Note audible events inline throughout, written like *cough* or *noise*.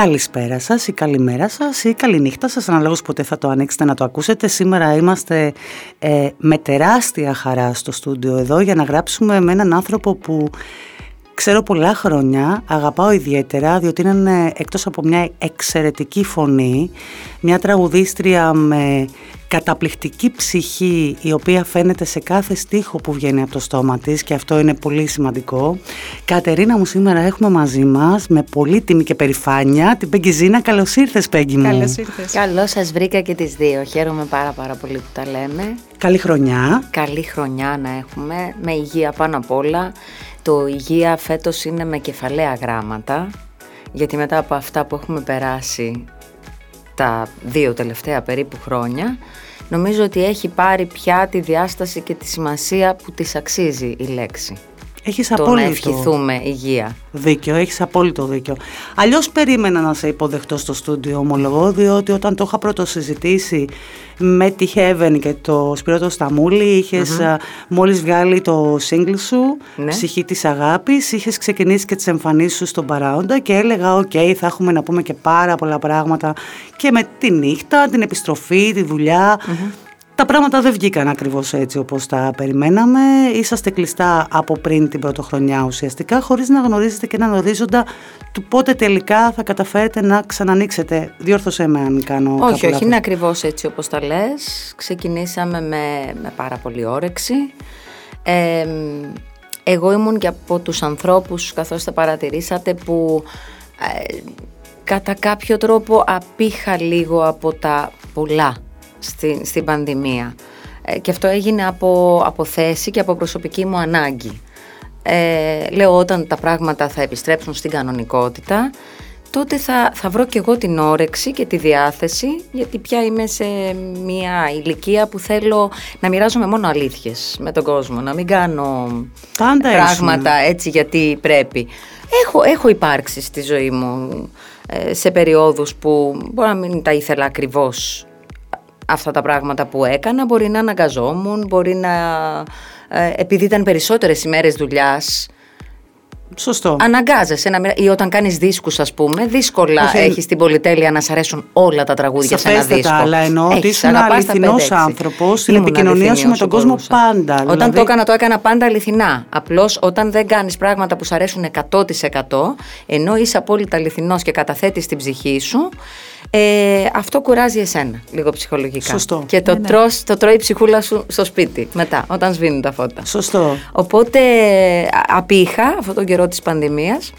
Λοιπόν, καλησπέρα σας ή καλημέρα σας ή καληνύχτα σας, αναλόγως ποτέ θα το ανοίξετε να το ακούσετε. Σήμερα είμαστε ε, με τεράστια χαρά στο στούντιο εδώ για να γράψουμε με έναν άνθρωπο που ξέρω πολλά χρόνια, αγαπάω ιδιαίτερα διότι είναι εκτός από μια εξαιρετική φωνή, μια τραγουδίστρια με καταπληκτική ψυχή η οποία φαίνεται σε κάθε στίχο που βγαίνει από το στόμα της και αυτό είναι πολύ σημαντικό. Κατερίνα μου σήμερα έχουμε μαζί μας με πολύτιμη και περηφάνεια την Πέγγι Καλώς ήρθες Πέγγι μου. Καλώς ήρθες. Καλώς σας βρήκα και τις δύο. Χαίρομαι πάρα πάρα πολύ που τα λέμε. Καλή χρονιά. Καλή χρονιά να έχουμε με υγεία πάνω απ' όλα. Το υγεία φέτος είναι με κεφαλαία γράμματα γιατί μετά από αυτά που έχουμε περάσει τα δύο τελευταία περίπου χρόνια νομίζω ότι έχει πάρει πια τη διάσταση και τη σημασία που της αξίζει η λέξη. Έχεις το απόλυτο να ευχηθούμε υγεία. Δίκιο, έχεις απόλυτο δίκιο. Αλλιώς περίμενα να σε υποδεχτώ στο στούντιο ομολογώ, διότι όταν το είχα πρώτο συζητήσει με τη Heaven και το Σπύρο το Σταμούλη, είχες mm-hmm. μόλις βγάλει το single σου, ναι. Ψυχή της Αγάπης, είχες ξεκινήσει και τις εμφανίσεις σου στον Παράοντα και έλεγα, οκ, θα έχουμε να πούμε και πάρα πολλά πράγματα και με τη νύχτα, την επιστροφή, τη δουλειά. Τα πράγματα δεν βγήκαν ακριβώς έτσι όπως τα περιμέναμε. Είσαστε κλειστά από πριν την πρωτοχρονιά ουσιαστικά, χωρίς να γνωρίζετε και έναν ορίζοντα του πότε τελικά θα καταφέρετε να ξανανοίξετε. Διόρθωσέ με αν κάνω Όχι, όχι, λάθος. είναι ακριβώς έτσι όπως τα λες. Ξεκινήσαμε με, με πάρα πολύ όρεξη. Ε, εγώ ήμουν και από τους ανθρώπους, καθώς τα παρατηρήσατε, που ε, κατά κάποιο τρόπο απήχα λίγο από τα πολλά στην, στην πανδημία. Ε, και αυτό έγινε από, από θέση και από προσωπική μου ανάγκη. Ε, λέω όταν τα πράγματα θα επιστρέψουν στην κανονικότητα, τότε θα, θα βρω και εγώ την όρεξη και τη διάθεση, γιατί πια είμαι σε μια ηλικία που θέλω να μοιράζομαι μόνο αλήθειες με τον κόσμο, να μην κάνω Πάντα πράγματα έτσι γιατί πρέπει. Έχω, έχω υπάρξει στη ζωή μου ε, σε περιόδους που μπορεί να μην τα ήθελα ακριβώς αυτά τα πράγματα που έκανα. Μπορεί να αναγκαζόμουν, μπορεί να... Ε, επειδή ήταν περισσότερες ημέρες δουλειάς, Σωστό. Αναγκάζεσαι να ή όταν κάνεις δίσκους, ας πούμε, δύσκολα Όχι. έχεις την πολυτέλεια να σ' αρέσουν όλα τα τραγούδια σε ένα δίσκο. αλλά εννοώ ότι ήσουν αληθινός άνθρωπος στην επικοινωνία σου με τον κόσμο πάντα. Όταν δηλαδή... το έκανα, το έκανα πάντα αληθινά. Απλώς όταν δεν κάνεις πράγματα που σ' αρέσουν 100%, ενώ είσαι απόλυτα αληθινός και καταθέτεις την ψυχή σου, ε, αυτό κουράζει εσένα λίγο ψυχολογικά. Σωστό. Και το, ναι, ναι. τρως, το τρώει η ψυχούλα σου στο σπίτι μετά, όταν σβήνουν τα φώτα. Σωστό. Οπότε απήχα αυτόν τον καιρό της πανδημίας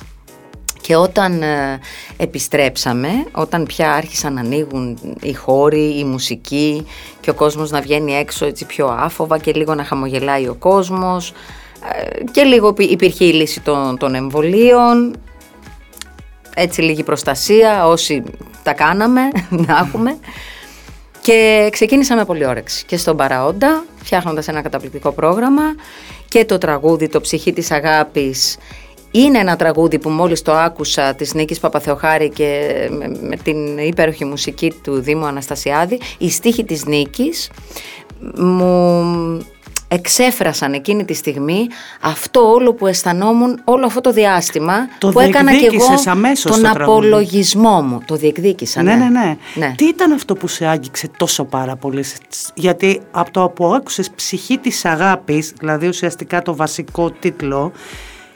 και όταν ε, επιστρέψαμε, όταν πια άρχισαν να ανοίγουν οι χώροι, η μουσική και ο κόσμος να βγαίνει έξω έτσι πιο άφοβα και λίγο να χαμογελάει ο κόσμος ε, και λίγο υπήρχε η λύση των, των εμβολίων, έτσι λίγη προστασία όσοι τα κάναμε *laughs* να έχουμε. Και ξεκίνησα με πολύ όρεξη και στον Παραόντα φτιάχνοντας ένα καταπληκτικό πρόγραμμα και το τραγούδι «Το ψυχή της αγάπης» είναι ένα τραγούδι που μόλις το άκουσα της Νίκης Παπαθεοχάρη και με, την υπέροχη μουσική του Δήμου Αναστασιάδη η στίχη της Νίκης μου εξέφρασαν εκείνη τη στιγμή αυτό όλο που αισθανόμουν όλο αυτό το διάστημα το που έκανα και εγώ τον απολογισμό μου. Το διεκδίκησα. Ναι, ναι, ναι, ναι, Τι ήταν αυτό που σε άγγιξε τόσο πάρα πολύ; Γιατί από το που άκουσες ψυχή της αγάπης, δηλαδή ουσιαστικά το βασικό τίτλο,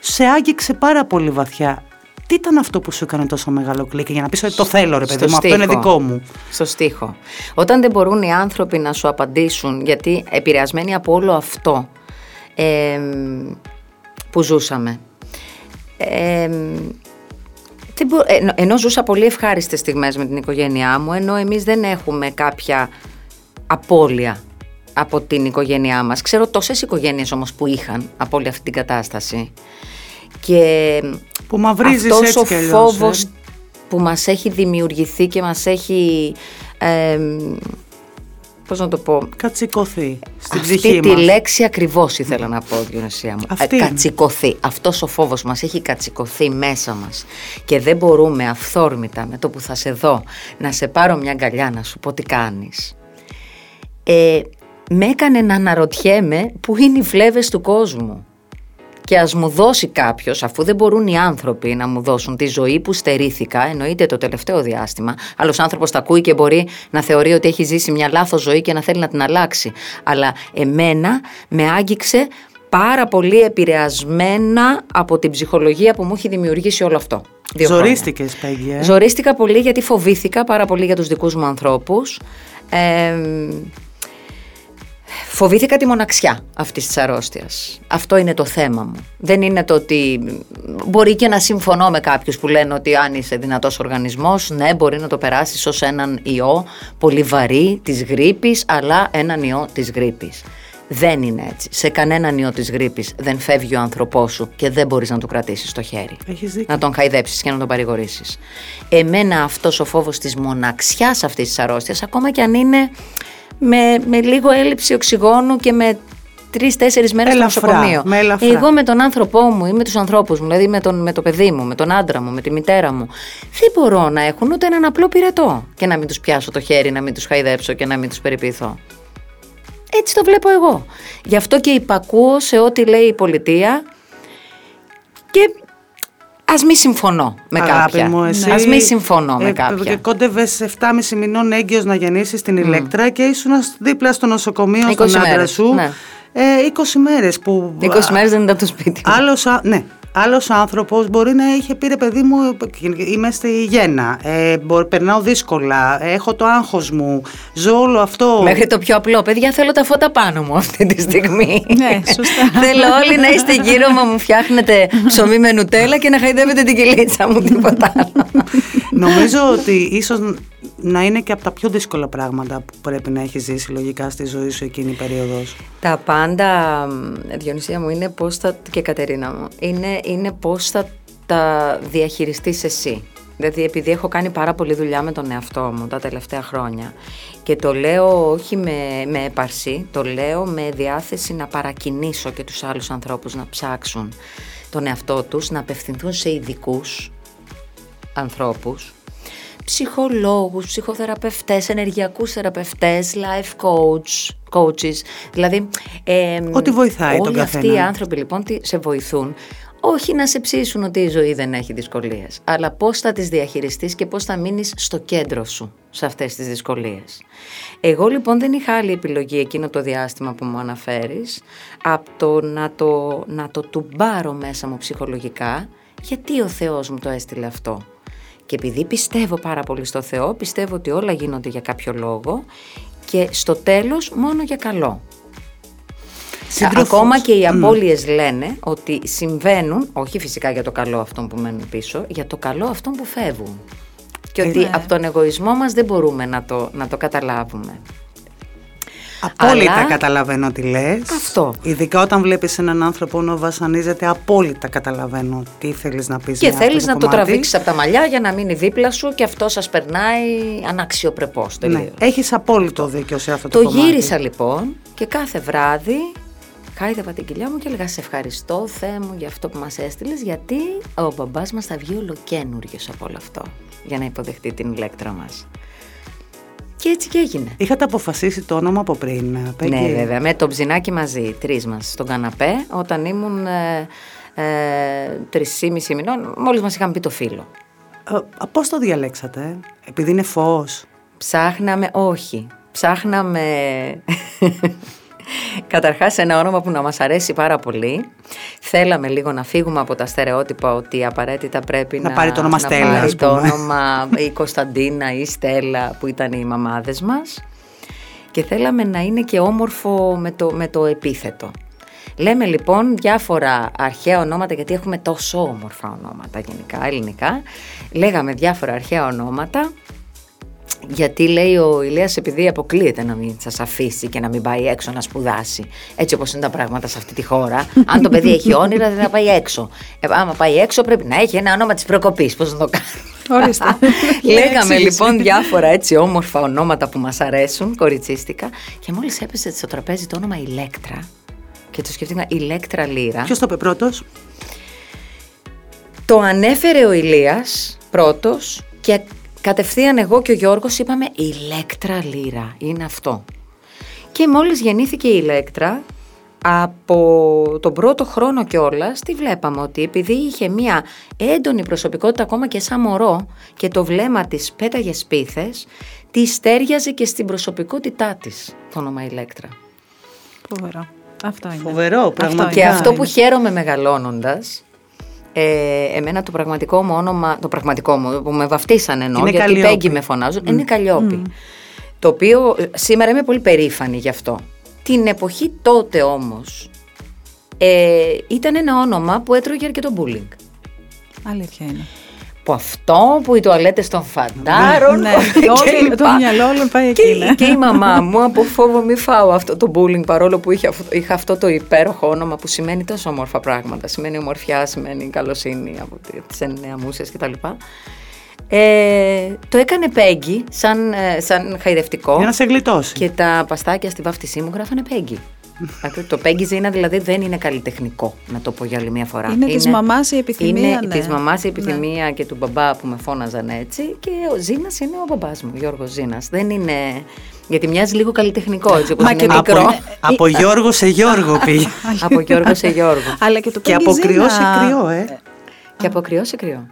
σε άγγιξε πάρα πολύ βαθιά. Τι ήταν αυτό που σου έκανε τόσο μεγάλο κλικ για να πεις ότι το θέλω ρε παιδί μου, αυτό είναι δικό μου. Στο στίχο. Όταν δεν μπορούν οι άνθρωποι να σου απαντήσουν, γιατί επηρεασμένοι από όλο αυτό ε, που ζούσαμε, ε, ενώ ζούσα πολύ ευχάριστες στιγμές με την οικογένειά μου, ενώ εμείς δεν έχουμε κάποια απώλεια από την οικογένειά μας. Ξέρω τόσες οικογένειες όμως που είχαν από όλη αυτή την κατάσταση. Και που μαυρίζεις αυτός έτσι ο και φόβος ε. που μας έχει δημιουργηθεί και μας έχει... Ε, πώς να το πω... Κατσικωθεί στην Αυτή ψυχή τη μας. λέξη ακριβώς ήθελα να πω, Διονυσία μου. Αυτή. Ε, κατσικωθεί. Αυτός ο φόβος μας έχει κατσικωθεί μέσα μας. Και δεν μπορούμε αυθόρμητα με το που θα σε δω να σε πάρω μια αγκαλιά να σου πω τι κάνεις. Ε, με έκανε να αναρωτιέμαι που είναι οι φλέβες του κόσμου. Και ας μου δώσει κάποιος, αφού δεν μπορούν οι άνθρωποι να μου δώσουν τη ζωή που στερήθηκα, εννοείται το τελευταίο διάστημα, άλλος άνθρωπος τα ακούει και μπορεί να θεωρεί ότι έχει ζήσει μια λάθος ζωή και να θέλει να την αλλάξει. Αλλά εμένα με άγγιξε πάρα πολύ επηρεασμένα από την ψυχολογία που μου έχει δημιουργήσει όλο αυτό. Ζορίστηκες, Πέγγι. Ε; Ζορίστηκα πολύ γιατί φοβήθηκα πάρα πολύ για τους δικούς μου ανθρώπους. Ε, Φοβήθηκα τη μοναξιά αυτής της αρρώστιας. Αυτό είναι το θέμα μου. Δεν είναι το ότι. Μπορεί και να συμφωνώ με κάποιους που λένε ότι αν είσαι δυνατός οργανισμός, ναι, μπορεί να το περάσεις ως έναν ιό πολύ βαρύ της γρήπης, αλλά έναν ιό της γρήπης. Δεν είναι έτσι. Σε κανέναν ιό της γρήπης δεν φεύγει ο άνθρωπός σου και δεν μπορείς να του κρατήσεις το χέρι. Να τον χαϊδέψεις και να τον παρηγορήσεις. Εμένα αυτός ο φόβος της μοναξιάς αυτής της αρρώστιας, ακόμα και αν είναι με, με λίγο έλλειψη οξυγόνου και με τρει-τέσσερι μέρες στο νοσοκομείο. Με Εγώ με τον άνθρωπό μου ή με τους ανθρώπους μου, δηλαδή με, τον, με το παιδί μου, με τον άντρα μου, με τη μητέρα μου, δεν μπορώ να έχουν ούτε έναν απλό πυρετό και να μην τους πιάσω το χέρι, να μην τους χαϊδέψω και να μην τους περιποιηθώ. Έτσι το βλέπω εγώ. Γι' αυτό και υπακούω σε ό,τι λέει η πολιτεία και Α μη συμφωνώ με Αγάπη κάποια. Μου, εσύ, Ας μη συμφωνώ με ε, κάποια. Και κόντευες 7,5 μηνών έγκυος να γεννήσεις την ηλέκτρα και ήσουν δίπλα στο νοσοκομείο 20 στον άντρα μέρες, σου. ναι. Ε, 20 μέρες που. 20 μέρες δεν ήταν το σπίτι μου. Άλλος, α- ναι. Άλλος άνθρωπος μπορεί να είχε πει ρε παιδί μου, είμαι στη γέννα. Ε, μπο- περνάω δύσκολα. Έχω το άγχος μου. Ζω όλο αυτό. Μέχρι το πιο απλό. Παιδιά, θέλω τα φώτα πάνω μου αυτή τη στιγμή. *laughs* Ναι, σωστά. *laughs* θέλω όλοι να είστε γύρω μου, μου φτιάχνετε ψωμί με νουτέλα και να χαϊδεύετε την κυλίτσα μου, τίποτα άλλο. Νομίζω ότι ίσως να είναι και από τα πιο δύσκολα πράγματα που πρέπει να έχεις ζήσει λογικά στη ζωή σου εκείνη η περίοδος. Τα πάντα, μ, Διονυσία μου, είναι πώς θα, και Κατερίνα μου, είναι, είναι πώς θα τα διαχειριστείς εσύ. Δηλαδή επειδή έχω κάνει πάρα πολλή δουλειά με τον εαυτό μου τα τελευταία χρόνια και το λέω όχι με, με έπαρση, το λέω με διάθεση να παρακινήσω και τους άλλους ανθρώπους να ψάξουν τον εαυτό τους, να απευθυνθούν σε ειδικούς ανθρώπους ψυχολόγους, ψυχοθεραπευτές, ενεργειακούς θεραπευτές, life coach, coaches. Δηλαδή, ε, Ό,τι βοηθάει τον όλοι αυτοί καθένα. οι άνθρωποι λοιπόν τι σε βοηθούν όχι να σε ψήσουν ότι η ζωή δεν έχει δυσκολίες, αλλά πώς θα τις διαχειριστείς και πώς θα μείνεις στο κέντρο σου σε αυτές τις δυσκολίες. Εγώ λοιπόν δεν είχα άλλη επιλογή εκείνο το διάστημα που μου αναφέρεις από το να το, να το τουμπάρω μέσα μου ψυχολογικά γιατί ο Θεός μου το έστειλε αυτό. Και επειδή πιστεύω πάρα πολύ στο Θεό, πιστεύω ότι όλα γίνονται για κάποιο λόγο και στο τέλος μόνο για καλό. Σύντροφος. Ακόμα και οι απώλειες λένε ότι συμβαίνουν, όχι φυσικά για το καλό αυτών που μένουν πίσω, για το καλό αυτών που φεύγουν. Και ότι Ναι. από τον εγωισμό μας δεν μπορούμε να το, να το καταλάβουμε. Απόλυτα Αλλά- καταλαβαίνω τι λες. Αυτό. Ειδικά όταν βλέπεις έναν άνθρωπο να βασανίζεται, απόλυτα καταλαβαίνω τι θέλεις να πεις Και με αυτό θέλεις να το κομμάτι. τραβήξεις από τα μαλλιά για να μείνει δίπλα σου και αυτό σας περνάει αναξιοπρεπώς τελείως. Ναι, έχεις απόλυτο δίκιο σε αυτό το, Το κομμάτι. γύρισα λοιπόν και κάθε βράδυ χάιδευα την κοιλιά μου και έλεγα σε ευχαριστώ Θεέ μου για αυτό που μας έστειλες γιατί ο μπαμπάς μας θα βγει ολοκένουργιος από όλο αυτό για να υποδεχτεί την ηλέκτρα μας. Και έτσι και έγινε. Είχατε αποφασίσει το όνομα από πριν, Πέγγι; Ναι βέβαια, με το ψινάκι μαζί, τρεις μας στον καναπέ όταν ήμουν ε, ε, τρεις ή μισή μηνών, μόλις μας είχαν πει το φίλο. Ε, πώς το διαλέξατε, επειδή είναι φως; Ψάχναμε, όχι, ψάχναμε καταρχάς ένα όνομα που να μας αρέσει πάρα πολύ. Θέλαμε λίγο να φύγουμε από τα στερεότυπα ότι απαραίτητα πρέπει Να να, πάρει το όνομα να Στέλλα, πάρει ας το πούμε. όνομα η Κωνσταντίνα ή η Στέλλα που ήταν οι μαμάδες μας και θέλαμε να είναι και όμορφο με το, με το επίθετο. Λέμε λοιπόν διάφορα αρχαία ονόματα, γιατί έχουμε τόσο όμορφα ονόματα γενικά, ελληνικά. Λέγαμε διάφορα αρχαία ονόματα, γιατί λέει ο Ηλίας επειδή αποκλείεται να μην σας αφήσει και να μην πάει έξω να σπουδάσει. Έτσι όπως είναι τα πράγματα σε αυτή τη χώρα. Αν το παιδί έχει όνειρα δεν θα πάει έξω. Ε, άμα πάει έξω πρέπει να έχει ένα όνομα της προκοπής. Πώς να το κάνει. Ορίστε. *laughs* Λέγαμε Εξήγησε. λοιπόν διάφορα έτσι όμορφα ονόματα που μας αρέσουν, κοριτσίστικα. Και μόλις έπεσε στο τραπέζι το όνομα Ηλέκτρα. Και το σκεφτήκαμε Ηλέκτρα Λύρα. Ποιος το είπε πρώτος; Το ανέφερε ο Ηλίας πρώτος και κατευθείαν εγώ και ο Γιώργος είπαμε Ηλέκτρα Λύρα, είναι αυτό. Και μόλις γεννήθηκε η Ηλέκτρα, από τον πρώτο χρόνο κιόλας τη βλέπαμε ότι επειδή είχε μια έντονη προσωπικότητα ακόμα και σαν μωρό και το βλέμμα της πέταγε σπίθες, τη στέριαζε και στην προσωπικότητά της το όνομα Ηλέκτρα. Φοβερό. Αυτό είναι. Φοβερό, πραγματικά. Και αυτό που χαίρομαι μεγαλώνοντας, ε, εμένα το πραγματικό μου όνομα, το πραγματικό μου που με βαφτίσαν εννοώ, Είναι γιατί Καλλιόπη. Πέγγι με φωνάζουν, είναι Καλλιόπη. Το οποίο ε, σήμερα είμαι πολύ περήφανη γι' αυτό. Την εποχή τότε όμως ε, ήταν ένα όνομα που έτρωγε αρκετό bullying. Αλήθεια είναι. Που αυτό, που οι τουαλέτες των φαντάρων ναι, *laughs* και όλοι- λοιπά. το μυαλό όλων πάει και, εκεί, ναι. και η μαμά *laughs* μου από φόβο μη φάω αυτό το bullying παρόλο που είχε, αυτό- είχα αυτό το υπέροχο όνομα που σημαίνει τόσο όμορφα πράγματα. Σημαίνει ομορφιά, σημαίνει καλοσύνη από τις εννέα μουσες κτλ. Ε, το έκανε Πέγγι σαν, ε, σαν χαϊδευτικό Για να σε γλιτώσει. και τα παστάκια στη βάφτισή μου γράφανε Πέγγι. Το Πέγγι Ζήνα δηλαδή δεν είναι καλλιτεχνικό, να το πω για άλλη μια φορά. Είναι της μαμάς η επιθυμία, Είναι ναι. της μαμάς η επιθυμία και του μπαμπά που με φώναζαν έτσι και ο Ζήνας είναι ο μπαμπάς μου, ο Γιώργος Ζήνας. Δεν είναι... Γιατί μοιάζει λίγο καλλιτεχνικό έτσι όπως Μα είναι και το- μικρό. Από, από Γιώργο σε Γιώργο πήγε. *laughs* από Γιώργο σε Γιώργο. Αλλά και το και Πέγγι από κρυό σε Ζήνα- κρυό, ε. και από κρυό σε κρυό.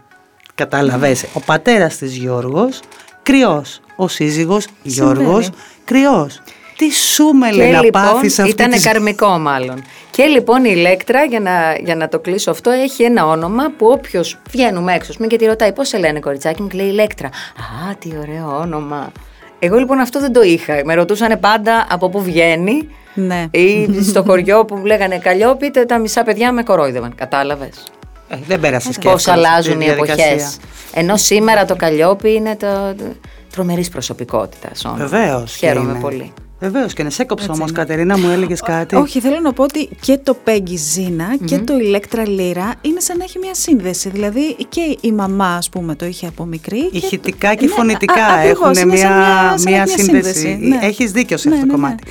Κατάλαβες. Ο πατέρας της Γιώργος, κρυός. Ο σύζυγος Συμβαίνει. Γιώργος, κρυός. Τι σου με λέει να πάθεις αυτή ήταν τη ζωή. καρμικό μάλλον. Και λοιπόν η Ηλέκτρα, για να, για να το κλείσω αυτό, έχει ένα όνομα που όποιος βγαίνουμε έξω, μην και τη ρωτάει πώς σε λένε κοριτσάκι μου, και λέει Ηλέκτρα. Α, τι ωραίο όνομα. Εγώ λοιπόν αυτό δεν το είχα. Με ρωτούσαν πάντα από πού βγαίνει. Ναι. Ή στο χωριό που μου λέγανε Καλλιόπη, τε- τα μισά παιδιά με κορόιδευαν. Κατάλαβες. Ε, δεν πέρασε και Πώς εύκολα αυτή αλλάζουν τη οι εποχές. διαδικασία. Ενώ σήμερα το Καλλιόπη είναι το, το τρομερής προσωπικότητας. Βεβαίως και Χαίρομαι είναι. πολύ. Βεβαίως και να σε έκοψα Έτσι όμως, είναι. Κατερίνα, μου έλεγες κάτι. Όχι, θέλω να πω ότι και το Peggy Zina και το Ηλέκτρα Λύρα είναι σαν να έχει μια σύνδεση. Δηλαδή και η μαμά, ας πούμε, το είχε από μικρή. και- Ηχητικά και Ναι, φωνητικά α- ακριβώς, έχουν είναι σαν μια, σαν μια σύνδεση. σύνδεση, ναι. Έχεις δίκιο σε Ναι, αυτό το ναι, ναι. κομμάτι.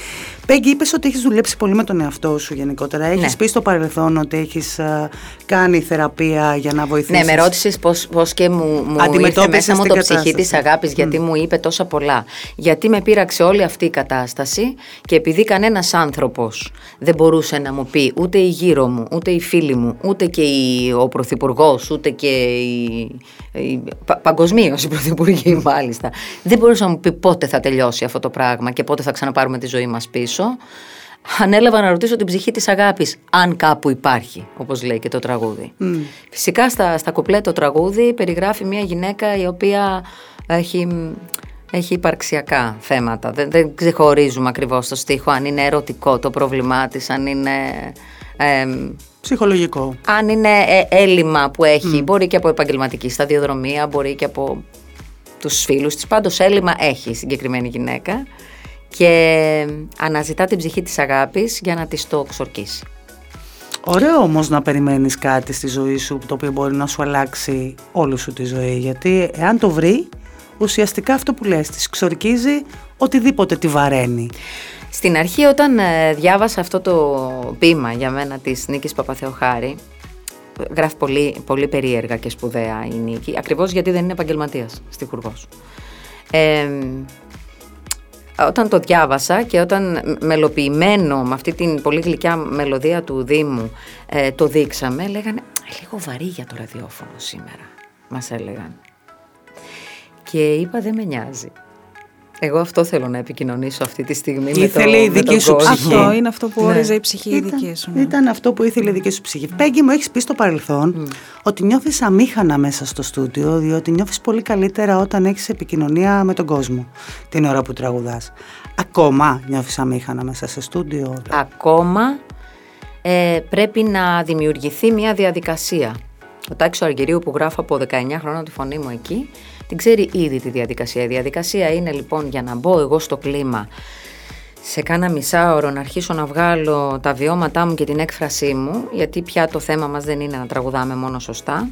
Πέγγι, είπες ότι έχεις δουλέψει πολύ με τον εαυτό σου γενικότερα. Έχεις Ναι. πει στο παρελθόν ότι έχεις κάνει θεραπεία για να βοηθήσει. Ναι, με ρώτησες πώς και μου, μου ήρθε Αντιμετώπισες μέσα μου την το ψυχή κατάσταση. της αγάπης, γιατί μου είπε τόσα πολλά. Γιατί με πείραξε όλη αυτή η κατάσταση και επειδή κανένας άνθρωπος δεν μπορούσε να μου πει ούτε η γύρω μου, ούτε οι φίλοι μου, ούτε και η, ο πρωθυπουργός, ούτε και η. η πα, Παγκοσμίως οι πρωθυπουργοί, μάλιστα. Δεν μπορούσε να μου πει πότε θα τελειώσει αυτό το πράγμα και πότε θα ξαναπάρουμε τη ζωή μας πίσω. Ανέλαβα να ρωτήσω την ψυχή της αγάπης, αν κάπου υπάρχει, όπως λέει και το τραγούδι. Φυσικά στα, στα κουπλέ το τραγούδι περιγράφει μια γυναίκα η οποία έχει, έχει υπαρξιακά θέματα. Δεν, δεν ξεχωρίζουμε ακριβώς το στίχο αν είναι ερωτικό το πρόβλημά της, αν είναι... εμ, Ψυχολογικό. αν είναι ε, έλλειμμα που έχει, μπορεί και από επαγγελματική σταδιοδρομία, μπορεί και από τους φίλους της. Πάντως έλλειμμα έχει η συγκεκριμένη γυναίκα και αναζητά την ψυχή της αγάπης για να της το ξορκίσει. Ωραίο όμως να περιμένεις κάτι στη ζωή σου το οποίο μπορεί να σου αλλάξει όλη σου τη ζωή. Γιατί εάν το βρει, ουσιαστικά αυτό που λες, της ξορκίζει οτιδήποτε τη βαραίνει. Στην αρχή όταν ε, διάβασα αυτό το ποίημα για μένα της Νίκης Παπαθεοχάρη, γράφει πολύ, πολύ περίεργα και σπουδαία η Νίκη, ακριβώς γιατί δεν είναι επαγγελματίας στιχουργός. Ε, όταν το διάβασα και όταν μελοποιημένο με αυτή την πολύ γλυκιά μελωδία του Δήμου ε, το δείξαμε, λέγανε λίγο βαρύ για το ραδιόφωνο σήμερα, μας έλεγαν. Και είπα δεν με νοιάζει. Εγώ αυτό θέλω να επικοινωνήσω αυτή τη στιγμή με, Ήθελε το, η με δική τον σου κόσμο. ψυχή. Αυτό είναι αυτό που Ναι. όριζε η ψυχή η δική σου. ναι. ήταν αυτό που ήθελε η δική σου ψυχή. Πέγγι μου έχεις πει στο παρελθόν ότι νιώθεις αμήχανα μέσα στο στούντιο διότι νιώθεις πολύ καλύτερα όταν έχεις επικοινωνία με τον κόσμο την ώρα που τραγουδάς. Ακόμα νιώθεις αμήχανα μέσα σε στούντιο; Ακόμα ε, πρέπει να δημιουργηθεί μια διαδικασία. Ο Τάκης ο Αργυρίου που γράφω από 19 χρόνια τη φωνή μου εκεί, την ξέρει ήδη τη διαδικασία. Η διαδικασία είναι λοιπόν για να μπω εγώ στο κλίμα σε κάνα μισάωρο να αρχίσω να βγάλω τα βιώματά μου και την έκφρασή μου, γιατί πια το θέμα μας δεν είναι να τραγουδάμε μόνο σωστά.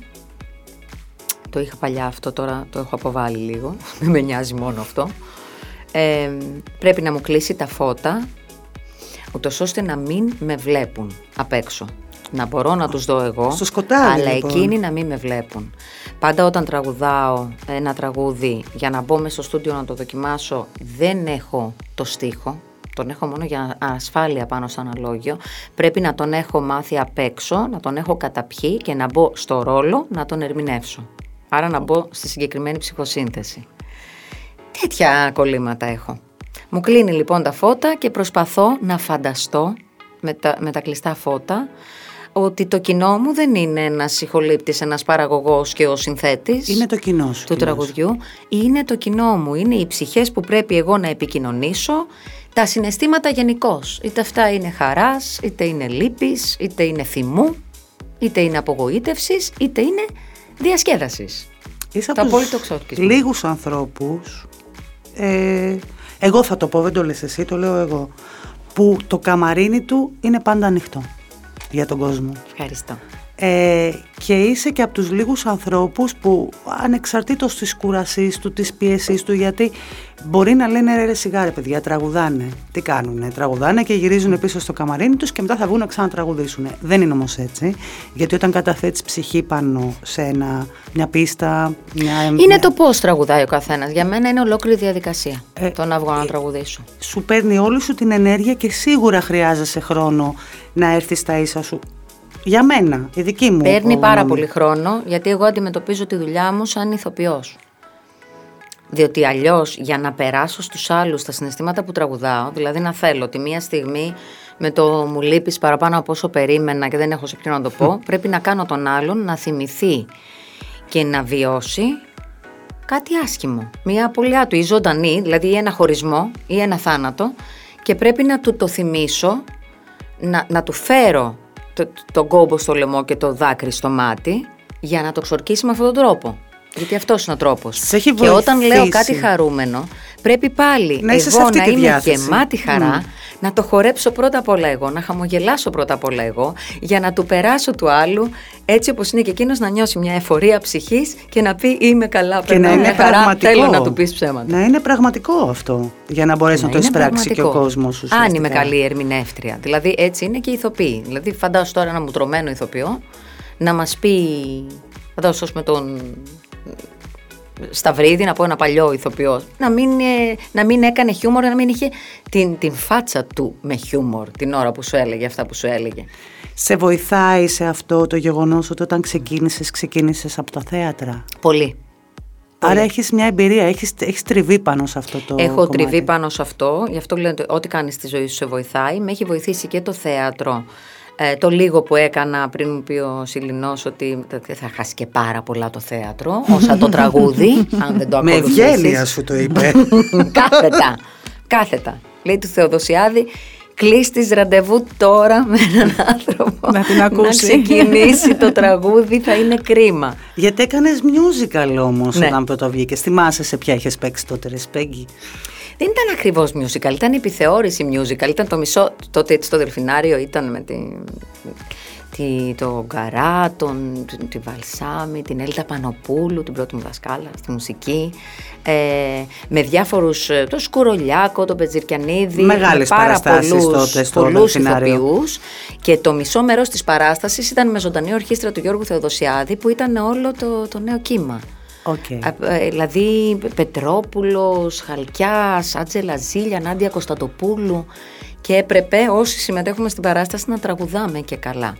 Το είχα παλιά αυτό, τώρα το έχω αποβάλει λίγο, *laughs* δεν με νοιάζει μόνο αυτό. Ε, πρέπει να μου κλείσει τα φώτα, ούτως ώστε να μην με βλέπουν απ' έξω. Να μπορώ να τους δω εγώ, Στο σκοτάδι, αλλά λοιπόν. εκείνοι να μην με βλέπουν. Πάντα όταν τραγουδάω ένα τραγούδι, για να μπω μέσα στο στούντιο να το δοκιμάσω, δεν έχω το στίχο, το τον έχω μόνο για ασφάλεια πάνω στο αναλόγιο. Πρέπει να τον έχω μάθει απ' έξω, να τον έχω καταπιεί και να μπω στο ρόλο να τον ερμηνεύσω. Άρα να μπω στη συγκεκριμένη ψυχοσύνθεση. Τέτοια κολλήματα έχω. Μου κλείνει λοιπόν τα φώτα και προσπαθώ να φανταστώ με τα, με τα κλειστά φώτα ότι το κοινό μου δεν είναι ένας ηχολήπτης, ένας παραγωγός και ο συνθέτης. Είναι το κοινό σου. Του τραγουδιού. Είναι το κοινό μου. Είναι οι ψυχές που πρέπει εγώ να επικοινωνήσω. Τα συναισθήματα γενικώς. Είτε αυτά είναι χαράς, είτε είναι λύπης, είτε είναι θυμού, είτε είναι απογοήτευσης, είτε είναι διασκέδασης. Είσαι το απόλυτο Λίγους ανθρώπους. Ε, εγώ θα το πω, δεν το λες εσύ, το λέω εγώ. Που το καμαρίνι του είναι πάντα ανοιχτό για τον κόσμο. Ευχαριστώ. Ε, και είσαι και από τους λίγους ανθρώπους που ανεξαρτήτως της κουρασής του, της πίεσης του, γιατί μπορεί να λένε ρε σιγάρε παιδιά, τραγουδάνε. Τι κάνουνε, τραγουδάνε και γυρίζουν πίσω στο καμαρίνι τους και μετά θα βγουν να ξανατραγουδήσουν. Δεν είναι όμως έτσι, γιατί όταν καταθέτεις ψυχή πάνω σε ένα, μια πίστα... Μια, είναι μια... το πώς τραγουδάει ο καθένας. Για μένα είναι ολόκληρη διαδικασία ε, το να βγω να ε, τραγουδήσω. Σου παίρνει όλη σου την ενέργεια και σίγουρα χρειάζεσαι χρόνο να έρθεις στα ίσα σου για μένα, η δική μου. Παίρνει πάρα πολύ χρόνο, γιατί εγώ αντιμετωπίζω τη δουλειά μου σαν ηθοποιός. Διότι αλλιώς για να περάσω στους άλλους τα συναισθήματα που τραγουδάω, δηλαδή να θέλω ότι μία στιγμή με το μου λείπεις παραπάνω από όσο περίμενα και δεν έχω σε ποιον να το πω, πρέπει να κάνω τον άλλον να θυμηθεί και να βιώσει κάτι άσχημο. Μία απολιά του ή ζωντανή, δηλαδή ή ένα χωρισμό ή ένα θάνατο και πρέπει να του το θυμίσω, να, να του φέρω το, το κόμπο στο λαιμό και το δάκρυ στο μάτι για να το ξορκίσει με αυτόν τον τρόπο. Γιατί αυτός είναι ο τρόπος. Και όταν λέω κάτι χαρούμενο, πρέπει πάλι να εγώ να είμαι γεμάτη χαρά, να το χορέψω πρώτα απ' όλα εγώ, να χαμογελάσω πρώτα απ' όλα εγώ, για να του περάσω του άλλου, έτσι όπως είναι και εκείνος να νιώσει μια εφορία ψυχής και να πει Είμαι καλά, και να είναι χαρά, πραγματικό. Θέλω να του πεις ψέματα. Να είναι πραγματικό αυτό, για να μπορέσει να, να το εισπράξει και ο κόσμος σου. Αν είμαι καλή ερμηνεύτρια. Δηλαδή έτσι είναι και η ηθοποιοί. Δηλαδή, φαντάσου τώρα ένα μουτρωμένο ηθοποιό να μας πει. Φαντάσου με τον Σταυρίδη, να πω ένα παλιό ηθοποιό, να μην, ε, να μην έκανε χιούμορ, να μην είχε την, την φάτσα του με χιούμορ την ώρα που σου έλεγε αυτά που σου έλεγε. Σε βοηθάει σε αυτό το γεγονός ότι όταν ξεκίνησες, ξεκίνησες από τα θέατρα; Πολύ. Άρα έχεις μια εμπειρία, έχεις, έχεις τριβεί πάνω σε αυτό το Έχω κομμάτι. τριβεί πάνω σε αυτό, γι' αυτό λέω ότι ό,τι κάνεις στη ζωή σου σε βοηθάει. Με έχει βοηθήσει και το θέατρο ε, το λίγο που έκανα πριν μου πει ο Σιλινός ότι θα χάσει και πάρα πολλά το θέατρο, όσα το τραγούδι, *laughs* αν δεν το Με ευγένεια σου το είπε. *laughs* κάθετα, κάθετα. Λέει του Θεοδοσιάδη, κλείστης ραντεβού τώρα με έναν άνθρωπο να την ακούσει. Να ξεκινήσει το *laughs* τραγούδι θα είναι κρίμα. Γιατί έκανες musical όμως ναι. όταν πρώτο βγήκες. Θυμάσαι σε ποια είχες παίξει τότε Ρεσπέγγι. Δεν ήταν ακριβώς musical, ήταν επιθεώρηση musical. Ήταν το μισό. Τότε στο Δελφινάριο ήταν με τη, τη, το Γκαρά, τον, τη Βαλσάμι, την Έλτα Πανοπούλου, την πρώτη μου δασκάλα στη μουσική. Ε, με διάφορους. Ε, το Σκουρολιάκο, τον Πετζυρκιανίδη. Μεγάλες παραστάσεις τότε στο πολλούς ηθοποιούς, Και το μισό μέρος της παράστασης ήταν με ζωντανή ορχήστρα του Γιώργου Θεοδοσιάδη που ήταν όλο το, το νέο κύμα. Okay. Ε, δηλαδή Πετρόπουλος, Χαλκιάς, Άτζελα Ζήλια, Νάντια Κωνσταντοπούλου και έπρεπε όσοι συμμετέχουμε στην παράσταση να τραγουδάμε και καλά.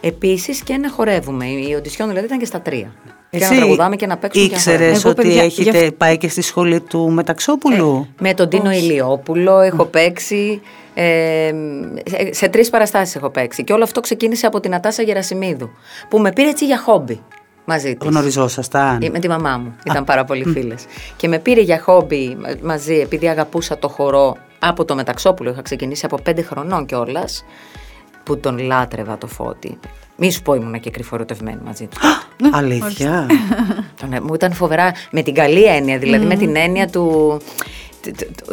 Επίσης και να χορεύουμε. Η οντισιόν δηλαδή ήταν και στα τρία. Εσύ και να τραγουδάμε και να παίξουμε Ήξερες ότι έχετε πάει και στη σχολή του Μεταξόπουλου; Ε, με τον Τίνο Ηλιόπουλο έχω παίξει. Ε, σε τρεις παραστάσεις έχω παίξει και όλο αυτό ξεκίνησε από την Ατάσα Γερασιμίδου που με πήρε έτσι για χόμπι μαζί της. Γνωριζόσασταν. Με τη μαμά μου. Ήταν πάρα πολύ φίλες. Και με πήρε για χόμπι μαζί, επειδή αγαπούσα το χορό από το Μεταξόπουλο. Είχα ξεκινήσει από πέντε χρονών κιόλας. Που τον λάτρευα το φώτι. Μη σου πω ήμουνα και κρυφορωτευμένη μαζί του. Αλήθεια. μου ήταν φοβερά με την καλή έννοια, δηλαδή με την έννοια του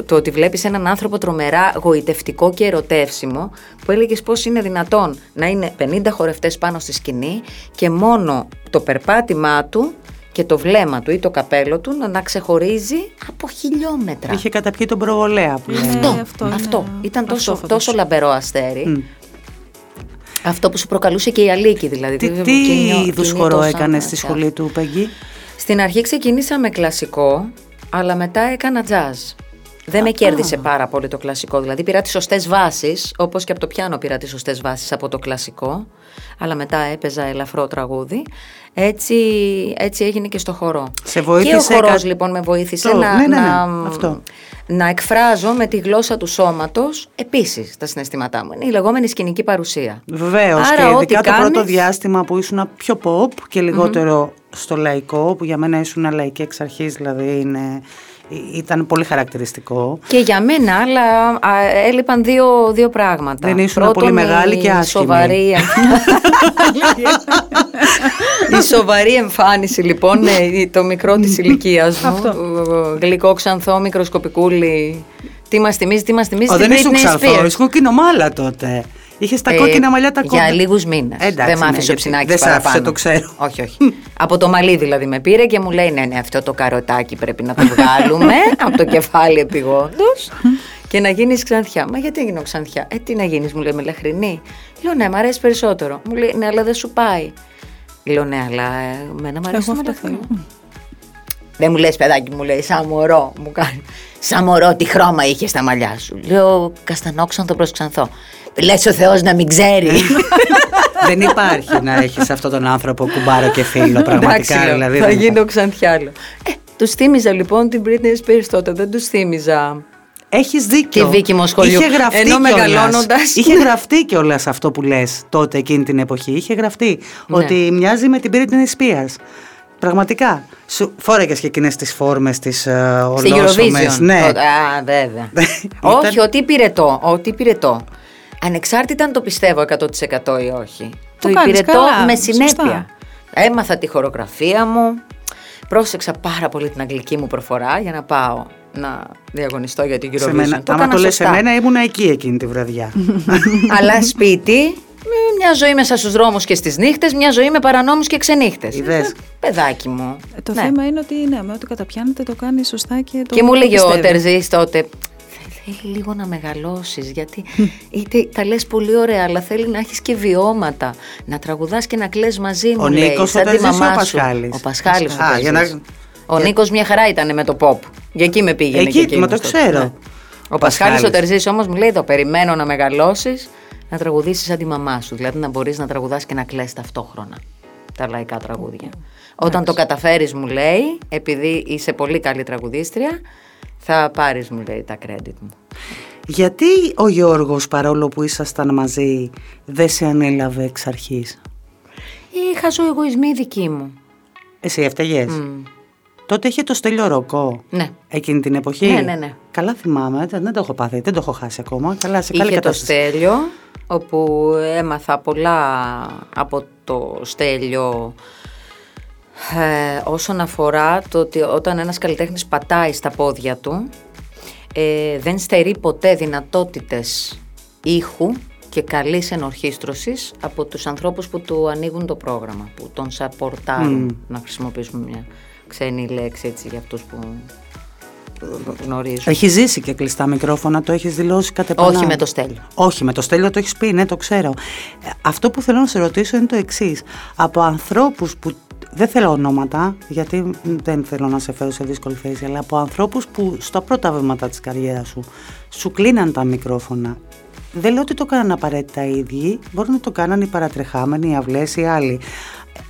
το ότι βλέπεις έναν άνθρωπο τρομερά γοητευτικό και ερωτεύσιμο που έλεγες πώς είναι δυνατόν να είναι 50 χορευτές πάνω στη σκηνή και μόνο το περπάτημά του και το βλέμμα του ή το καπέλο του να, ξεχωρίζει από χιλιόμετρα. Είχε καταπιεί τον προβολέα που λέει. Αυτό, αυτό, αυτό. Ήταν τόσο, αυτό, τόσο λαμπερό αστέρι. Αυτό που σου προκαλούσε και η Αλίκη δηλαδή. Τι, τι είδους χορό έκανε στη σχολή του Πεγγί. Στην αρχή ξεκίνησα με κλασικό, αλλά μετά έκανα jazz. Δεν με κέρδισε πάρα πολύ το κλασικό. Δηλαδή πήρα τις σωστές βάσεις, όπως και από το πιάνο πήρα τις σωστές βάσεις από το κλασικό. Αλλά μετά έπαιζα ελαφρό τραγούδι. Έτσι, έτσι έγινε και στο χορό. Σε βοήθησε και ο χορός κα- λοιπόν με βοήθησε Το- να, ναι, ναι, ναι, να, αυτό. να εκφράζω με τη γλώσσα του σώματος επίσης τα συναισθήματά μου. Είναι η λεγόμενη σκηνική παρουσία. Βεβαίως. Άρα Και ό,τι ειδικά το πρώτο κάνεις- διάστημα που ήσουν πιο pop και λιγότερο στο λαϊκό, που για μένα ήσουν λαϊκή εξ αρχής, δηλαδή είναι, ήταν πολύ χαρακτηριστικό. Και για μένα αλλά α, έλειπαν δύο, δύο πράγματα. Δεν ήσουν Πρώτον, πολύ μεγάλη η και άσχημη. Σοβαρή... *laughs* η σοβαρή εμφάνιση λοιπόν, ναι, το μικρό της *laughs* ηλικίας μου, το γλυκό ξανθό, μικροσκοπικούλι, τι μας θυμίζει, τι μας θυμίζει, Ω, την δεν ήσουν Britney ξανθό, Spears. ήσουν κοκκινομάλα τότε. Είχες τα Ε, κόκκινα μαλλιά τα κόκκινα. Για λίγους μήνες. Εντάξει, δεν μ' ναι, άφησε ο γιατί ψινάκι δεν σε παραπάνω. άφησε, το ξέρω. Όχι, όχι. από το μαλλί δηλαδή με πήρε και μου λέει: Ναι, ναι, αυτό το καροτάκι πρέπει να το *laughs* βγάλουμε από το κεφάλι επιγόντως και να γίνεις ξανθιά. Μα γιατί γίνω ξανθιά; Ε, τι να γίνεις, μου λέει με λαχρινή. Λέω: Ναι, μ' αρέσει περισσότερο. Μου λέει: Ναι, αλλά δεν σου πάει. Λέω: Ναι, αλλά ε, εμένα μ' αρέσει Εγώ το αυτό μελαχρινό. Δεν μου λες παιδάκι μου λέει σαν μωρό μου κάνει Σαν μωρό τι χρώμα είχε στα μαλλιά σου Λέω καστανόξανθο προς ξανθό Λες ο Θεός να μην ξέρει *laughs* δεν υπάρχει να έχεις αυτόν τον άνθρωπο κουμπάρο και φίλο, πραγματικά. Εντάξει, λέω, δηλαδή, θα δεν γίνω ξανθιά λέω. Ε, τους θύμιζα λοιπόν την Britney Spears τότε Δεν τους θύμιζα Έχεις δίκιο. Τη Βίκη Μοσχολιού. Είχε γραφτεί Ενώ κιόλας. μεγαλώνοντας- Είχε γραφτεί κιόλας αυτό που λες τότε εκείνη την εποχή. Είχε γραφτεί Ναι. ότι μοιάζει με την Britney Spears. Πραγματικά. Σου φόρεγε και εκείνες τις φόρμες τη uh, Στη Eurovision Ναι. τότε. Α βέβαια *laughs* Ήταν- Όχι ότι πυρετό Ότι πυρετό Ανεξάρτητα αν το πιστεύω 100% ή όχι Το, κάνεις υπηρετώ καλά, με σωστά. συνέπεια Έμαθα τη χορογραφία μου Πρόσεξα πάρα πολύ την αγγλική μου προφορά για να πάω να διαγωνιστώ για την Eurovision. Σε μένα, το άμα έκανα το λες σε σωστά. μένα, ήμουν εκεί εκείνη τη βραδιά. *laughs* Αλλά σπίτι, με μια ζωή μέσα στους δρόμους και στις νύχτες, μια ζωή με παρανόμους και ξενύχτες. Είδες. Ε, Παιδάκι μου. Ε, Το Ναι. θέμα είναι ότι ναι, με ό,τι καταπιάνεται το κάνει σωστά και το Και μου το λέγε ο πιστεύει. Τερζής τότε, θέλει λίγο να μεγαλώσεις, γιατί *laughs* είτε τα λες πολύ ωραία, αλλά θέλει να έχεις και βιώματα, να τραγουδάς και να κλαις μαζί μου, Ο λέει, Νίκος, σαν ο τη Τερζής ή ο μαμά σου. Πασχάλης; Ο Πασχάλης ο Α, για Τερζής. να- Ο Νίκος μια χαρά ήταν με το pop. Για εκεί με πήγαινε Εκεί, και εκείνος μα το τότε. ξέρω. Ναι. Ο Πασχάλης ο Πασχάλης. Τερζής όμως μου λέει, το περιμένω να μεγαλώσεις, να τραγουδήσεις σαν τη μαμά σου. Δηλαδή να μπορείς να τραγουδάς και να κλαις ταυτόχρονα τα λαϊκά τραγούδια. Όταν το καταφέρεις μου λέει, επειδή είσαι πολύ καλή τραγουδίστρια, θα πάρεις μου λέει τα credit μου. Γιατί ο Γιώργος, παρόλο που ήσασταν μαζί, δεν σε ανέλαβε εξ αρχής; Είχα εγωισμοί δική μου. Εσύ έφταιγες; Τότε είχε το στέλιο ροκό. Ναι. Εκείνη την εποχή; Ναι, ναι, ναι. Καλά θυμάμαι, δεν, δεν το έχω πάθει, δεν το έχω χάσει ακόμα. Καλά, σε καλή Είχε το κατάσταση. στέλιο, όπου έμαθα πολλά από το στέλιο. Ε, όσον αφορά το ότι όταν ένας καλλιτέχνης πατάει στα πόδια του ε, δεν στερεί ποτέ δυνατότητες ήχου και καλής ενορχίστρωσης από τους ανθρώπους που του ανοίγουν το πρόγραμμα, που τον σαπορτάρουν, να χρησιμοποιήσουμε μια ξένη λέξη έτσι για αυτούς που γνωρίζουν. Έχει ζήσει και κλειστά μικρόφωνα, το έχεις δηλώσει κατ' επανάληψη. Όχι με το στέλιο. Όχι, με το στέλιο το έχεις πει, ναι, το ξέρω. Ε, Αυτό που θέλω να σε ρωτήσω είναι το εξής. Από ανθρώπους που. Δεν θέλω ονόματα, γιατί δεν θέλω να σε φέρω σε δύσκολη θέση, αλλά από ανθρώπους που στα πρώτα βήματα της καριέρας σου σου κλείναν τα μικρόφωνα. Δεν λέω ότι το κάναν απαραίτητα οι ίδιοι, μπορεί να το κάναν οι παρατρεχάμενοι, οι αυλές ή άλλοι.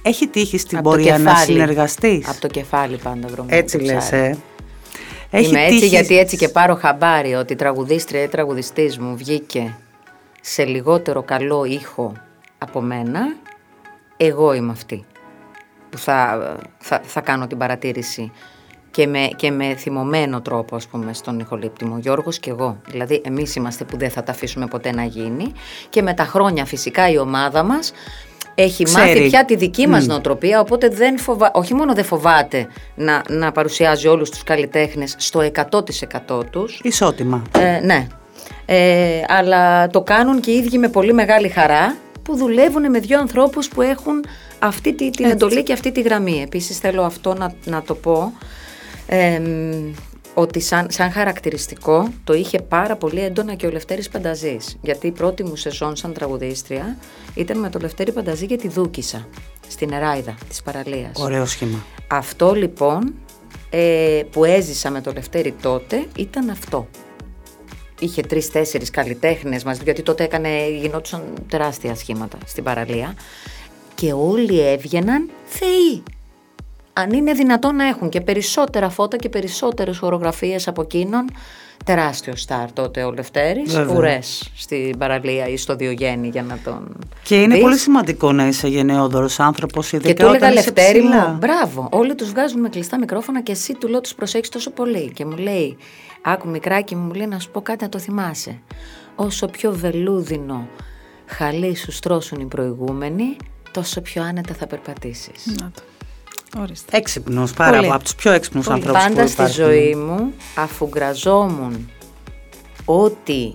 Έχει τύχει στην Απ' το πορεία να κεφάλι. συνεργαστείς; Από το κεφάλι πάντα βρωμένο. Έτσι το λες, ψάρι. ε. Έχει Είμαι έτσι τύχει- γιατί έτσι και πάρω χαμπάρι ότι η τραγουδίστρια ή τραγουδιστής μου βγήκε σε λιγότερο καλό ήχο από μένα, εγώ είμαι αυτή που θα, θα, θα κάνω την παρατήρηση και με, και με θυμωμένο τρόπο ας πούμε στον ηχολήπτη μου, ο Γιώργος και εγώ. Δηλαδή εμείς είμαστε που δεν θα τα αφήσουμε ποτέ να γίνει. Και με τα χρόνια φυσικά η ομάδα μας έχει Ξέρει. μάθει πια τη δική μας νοοτροπία, οπότε δεν φοβα... όχι μόνο δεν φοβάται να, να παρουσιάζει όλους τους καλλιτέχνες στο 100% τους, Ισότιμα. ε, ναι. Ε, αλλά το κάνουν και οι ίδιοι με πολύ μεγάλη χαρά που δουλεύουν με δύο ανθρώπους που έχουν αυτή τη, την εντολή και αυτή τη γραμμή. Επίσης θέλω αυτό να, να το πω ε, μ, ότι σαν, σαν χαρακτηριστικό το είχε πάρα πολύ έντονα και ο Λευτέρης Πανταζής γιατί η πρώτη μου σεζόν σαν τραγουδίστρια ήταν με το Λευτέρη Πανταζή για τη Δούκησα στην Εράιδα της παραλίας. Ωραίο σχήμα. Αυτό λοιπόν ε, που έζησα με το Λευτέρη τότε ήταν αυτό. Είχε τρει-τέσσερι καλλιτέχνες μαζί, γιατί τότε έκανε, γινόντουσαν τεράστια σχήματα στην παραλία. Και όλοι έβγαιναν θεοί. Αν είναι δυνατόν να έχουν και περισσότερα φώτα και περισσότερες χορογραφίες από εκείνον, τεράστιο στάρ τότε ο Λευτέρης, ουρές στην παραλία ή στο Διογέννη για να τον Και είναι πολύ σημαντικό να είσαι γενναιόδωρος άνθρωπος, ειδικά Και του έλεγα Λευτέρη ψηλά. μου, μπράβο, όλοι τους βγάζουν με κλειστά μικρόφωνα και εσύ του λέω τους προσέχεις τόσο πολύ. Και μου λέει, άκου μικράκι μου, μου λέει να σου πω κάτι να το θυμάσαι. Όσο πιο βελούδινο χαλί σου στρώσουν οι προηγούμενοι, τόσο πιο άνετα θα περπατήσεις. Να το. Ορίστε. Έξυπνος, πάρα Πολύ. πολύ. Από τους πιο έξυπνους ανθρώπους Πάντα που στη υπάρχουν. ζωή μου αφού γκραζόμουν ότι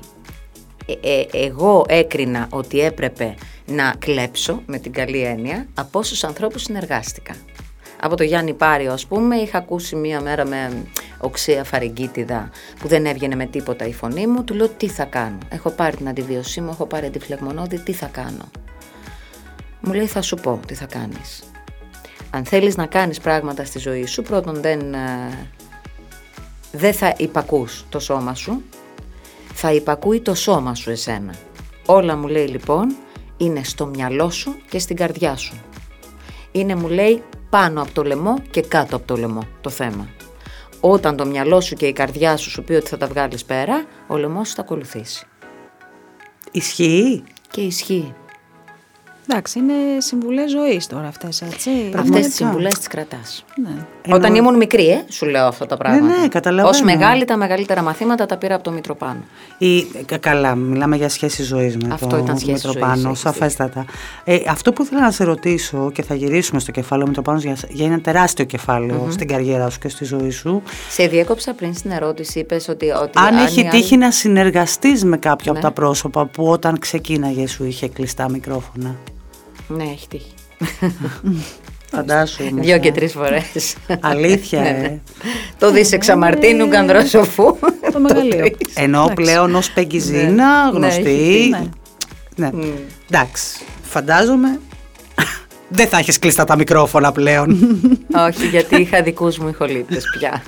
ε, ε, εγώ έκρινα ότι έπρεπε να κλέψω με την καλή έννοια από όσους ανθρώπους συνεργάστηκα. Από το Γιάννη Πάριο ας πούμε είχα ακούσει μία μέρα με οξία φαρεγγίτιδα που δεν έβγαινε με τίποτα η φωνή μου του λέω τι θα κάνω; Έχω πάρει την αντιβίωσή μου, έχω πάρει αντιφλεγμονώδη, τι θα κάνω; Μου λέει θα σου πω τι θα κάνεις. Αν θέλεις να κάνεις πράγματα στη ζωή σου, πρώτον δεν, ε, δεν θα υπακούς το σώμα σου, θα υπακούει το σώμα σου εσένα. Όλα μου λέει λοιπόν είναι στο μυαλό σου και στην καρδιά σου. Είναι μου λέει πάνω από το λαιμό και κάτω από το λαιμό το θέμα. Όταν το μυαλό σου και η καρδιά σου σου πει ότι θα τα βγάλεις πέρα, ο λαιμός σου θα ακολουθήσει. Ισχύει; Και ισχύει. Εντάξει, είναι συμβουλές ζωής τώρα αυτές, έτσι. Αυτές τις Πραγματικά. συμβουλές τις κρατάς. Ναι. Όταν ήμουν μικρή, ε, σου λέω αυτά τα πράγματα. ναι, καταλαβαίνω. Ως μεγάλη, τα μεγαλύτερα μαθήματα τα πήρα από το Μητροπάνο. Ή, κα- καλά, μιλάμε για σχέση ζωής με Αυτό το ήταν σχέση Μητροπάνο, ζωής, έχεις σαφέστατα. Ε, αυτό που ήθελα να σε ρωτήσω και θα γυρίσουμε στο κεφάλαιο Μητροπάνο για, για ένα τεράστιο κεφάλαιο στην καριέρα σου και στη ζωή σου. Σε διέκοψα πριν στην ερώτηση, είπες ότι. ότι Αν έχει η άλλη- τύχει να συνεργαστείς με κάποιο Ναι. από τα πρόσωπα που όταν ξεκίναγε σου είχε κλειστά μικρόφωνα. Ναι, έχει τύχει. Φαντάσου. όμως, Δύο ε. και τρεις φορές. Αλήθεια, Ναι, ε. ναι. Το δι εξαμαρτίνου Κανδρόσοφου. Το μεγαλείο. δεις. Ενώ Εντάξει. πλέον ως Πεγκυζίνα, Ναι, γνωστή. έχει ναι. ναι. Εντάξει, φαντάζομαι δεν θα έχεις κλειστά τα μικρόφωνα πλέον. Όχι, γιατί είχα δικούς μου ηχολήπτες πια.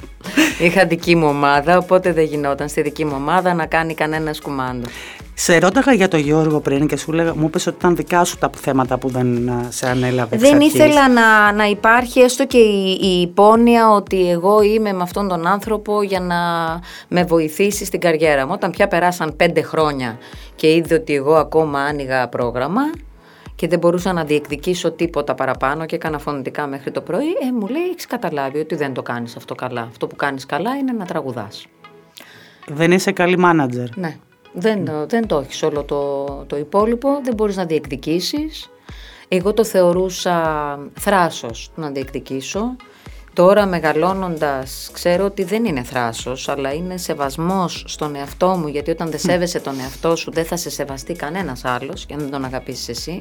είχα δική μου ομάδα, οπότε δεν γινόταν στη δική μου ομάδα να κάνει κανένας κουμάντο. σε ρώταγα για τον Γιώργο πριν και σου λέγα, μου είπες ότι ήταν δικά σου τα θέματα που δεν α, σε ανέλαβε εξ Δεν αρχής. ήθελα να, να υπάρχει έστω και η, η υπόνοια ότι εγώ είμαι με αυτόν τον άνθρωπο για να με βοηθήσει στην καριέρα μου. Όταν πια περάσαν πέντε χρόνια και είδε ότι εγώ ακόμα άνοιγα πρόγραμμα και δεν μπορούσα να διεκδικήσω τίποτα παραπάνω και έκανα φωνητικά μέχρι το πρωί, ε, μου λέει έχεις καταλάβει ότι δεν το κάνεις αυτό καλά. Αυτό που κάνεις καλά είναι να τραγουδάς. Δεν είσαι καλή μάνατζερ. Ναι. Δεν, το- δεν το έχεις όλο το, το υπόλοιπο, δεν μπορείς να διεκδικήσεις. Εγώ το θεωρούσα θράσος να διεκδικήσω. Τώρα μεγαλώνοντας ξέρω ότι δεν είναι θράσος, αλλά είναι σεβασμός στον εαυτό μου, γιατί όταν δεν σέβεσαι τον εαυτό σου δεν θα σε σεβαστεί κανένας άλλος και αν δεν τον αγαπήσεις εσύ.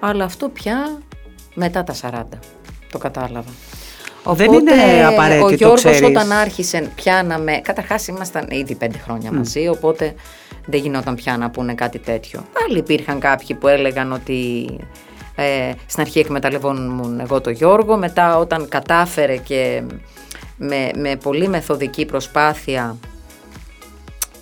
Αλλά αυτό πια μετά τα 40 το κατάλαβα. Δεν είναι απαραίτητο, Ο Γιώργος ξέρεις. όταν άρχισε πια να με... Καταρχάς ήμασταν ήδη πέντε χρόνια μαζί, οπότε δεν γινόταν πια να πούνε κάτι τέτοιο. Πάλι υπήρχαν κάποιοι που έλεγαν ότι ε, στην αρχή εκμεταλλευόμουν εγώ το Γιώργο, μετά όταν κατάφερε και με, με πολύ μεθοδική προσπάθεια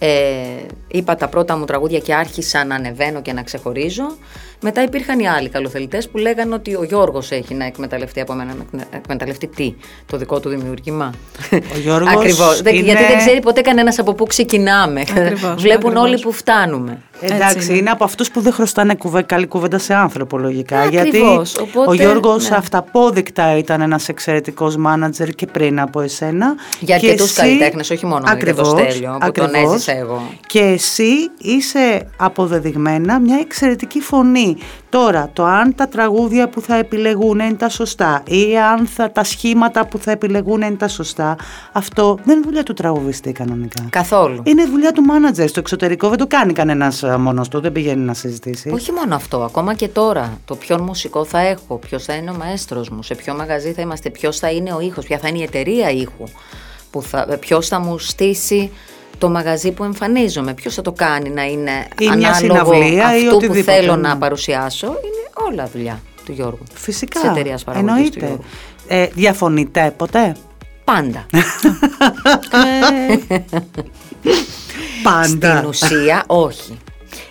ε, είπα τα πρώτα μου τραγούδια και άρχισα να ανεβαίνω και να ξεχωρίζω. Μετά υπήρχαν οι άλλοι καλοθελητές που λέγανε ότι ο Γιώργος έχει να εκμεταλλευτεί από μένα. Να εκμεταλλευτεί τι, το δικό του δημιουργήμα. Ο Γιώργος Ακριβώς. Δεν- είναι- Γιατί δεν ξέρει ποτέ κανένας από πού ξεκινάμε. Ακριβώς, Βλέπουν ακριβώς. όλοι που φτάνουμε. Εντάξει, Έτσι είναι. είναι. από αυτούς που δεν χρωστάνε κουβέ, καλή κουβέντα σε άνθρωπο λογικά. Ε, γιατί ακριβώς. Οπότε, ο Γιώργος ναι. αυταπόδεικτα ήταν ένας εξαιρετικός μάνατζερ και πριν από εσένα. Για Και αρκετούς εσύ- καλλιτέχνες, όχι μόνο για το Ακριβώς, Στέλιο, που τον ακριβώς. έζησα εγώ. Και εσύ είσαι αποδεδειγμένα μια εξαιρετική φωνή. Τώρα, το αν τα τραγούδια που θα επιλεγούν είναι τα σωστά ή αν θα, τα σχήματα που θα επιλεγούν είναι τα σωστά, αυτό δεν είναι δουλειά του τραγουδιστή κανονικά. Καθόλου. Είναι δουλειά του μάνατζερ. Στο εξωτερικό δεν το κάνει κανένας μόνος του, δεν πηγαίνει να συζητήσει. Όχι μόνο αυτό, ακόμα και τώρα. Το ποιον μουσικό θα έχω, ποιος θα είναι ο μαέστρος μου, σε ποιο μαγαζί θα είμαστε, ποιος θα είναι ο ήχος, ποια θα είναι η εταιρεία ήχου, που θα, ποιος θα μου στήσει το μαγαζί που εμφανίζομαι, ποιος θα το κάνει να είναι Ή μια ανάλογο συναυλία ή αυτού που οτιδήποτε, θέλω ναι. να παρουσιάσω. Είναι όλα δουλειά του Γιώργου. Φυσικά. Της εταιρείας παραγωγής του Εννοείται. Γιώργου. Ε, διαφωνείτε ποτέ; πάντα. *laughs* Πάντα. Στην ουσία όχι.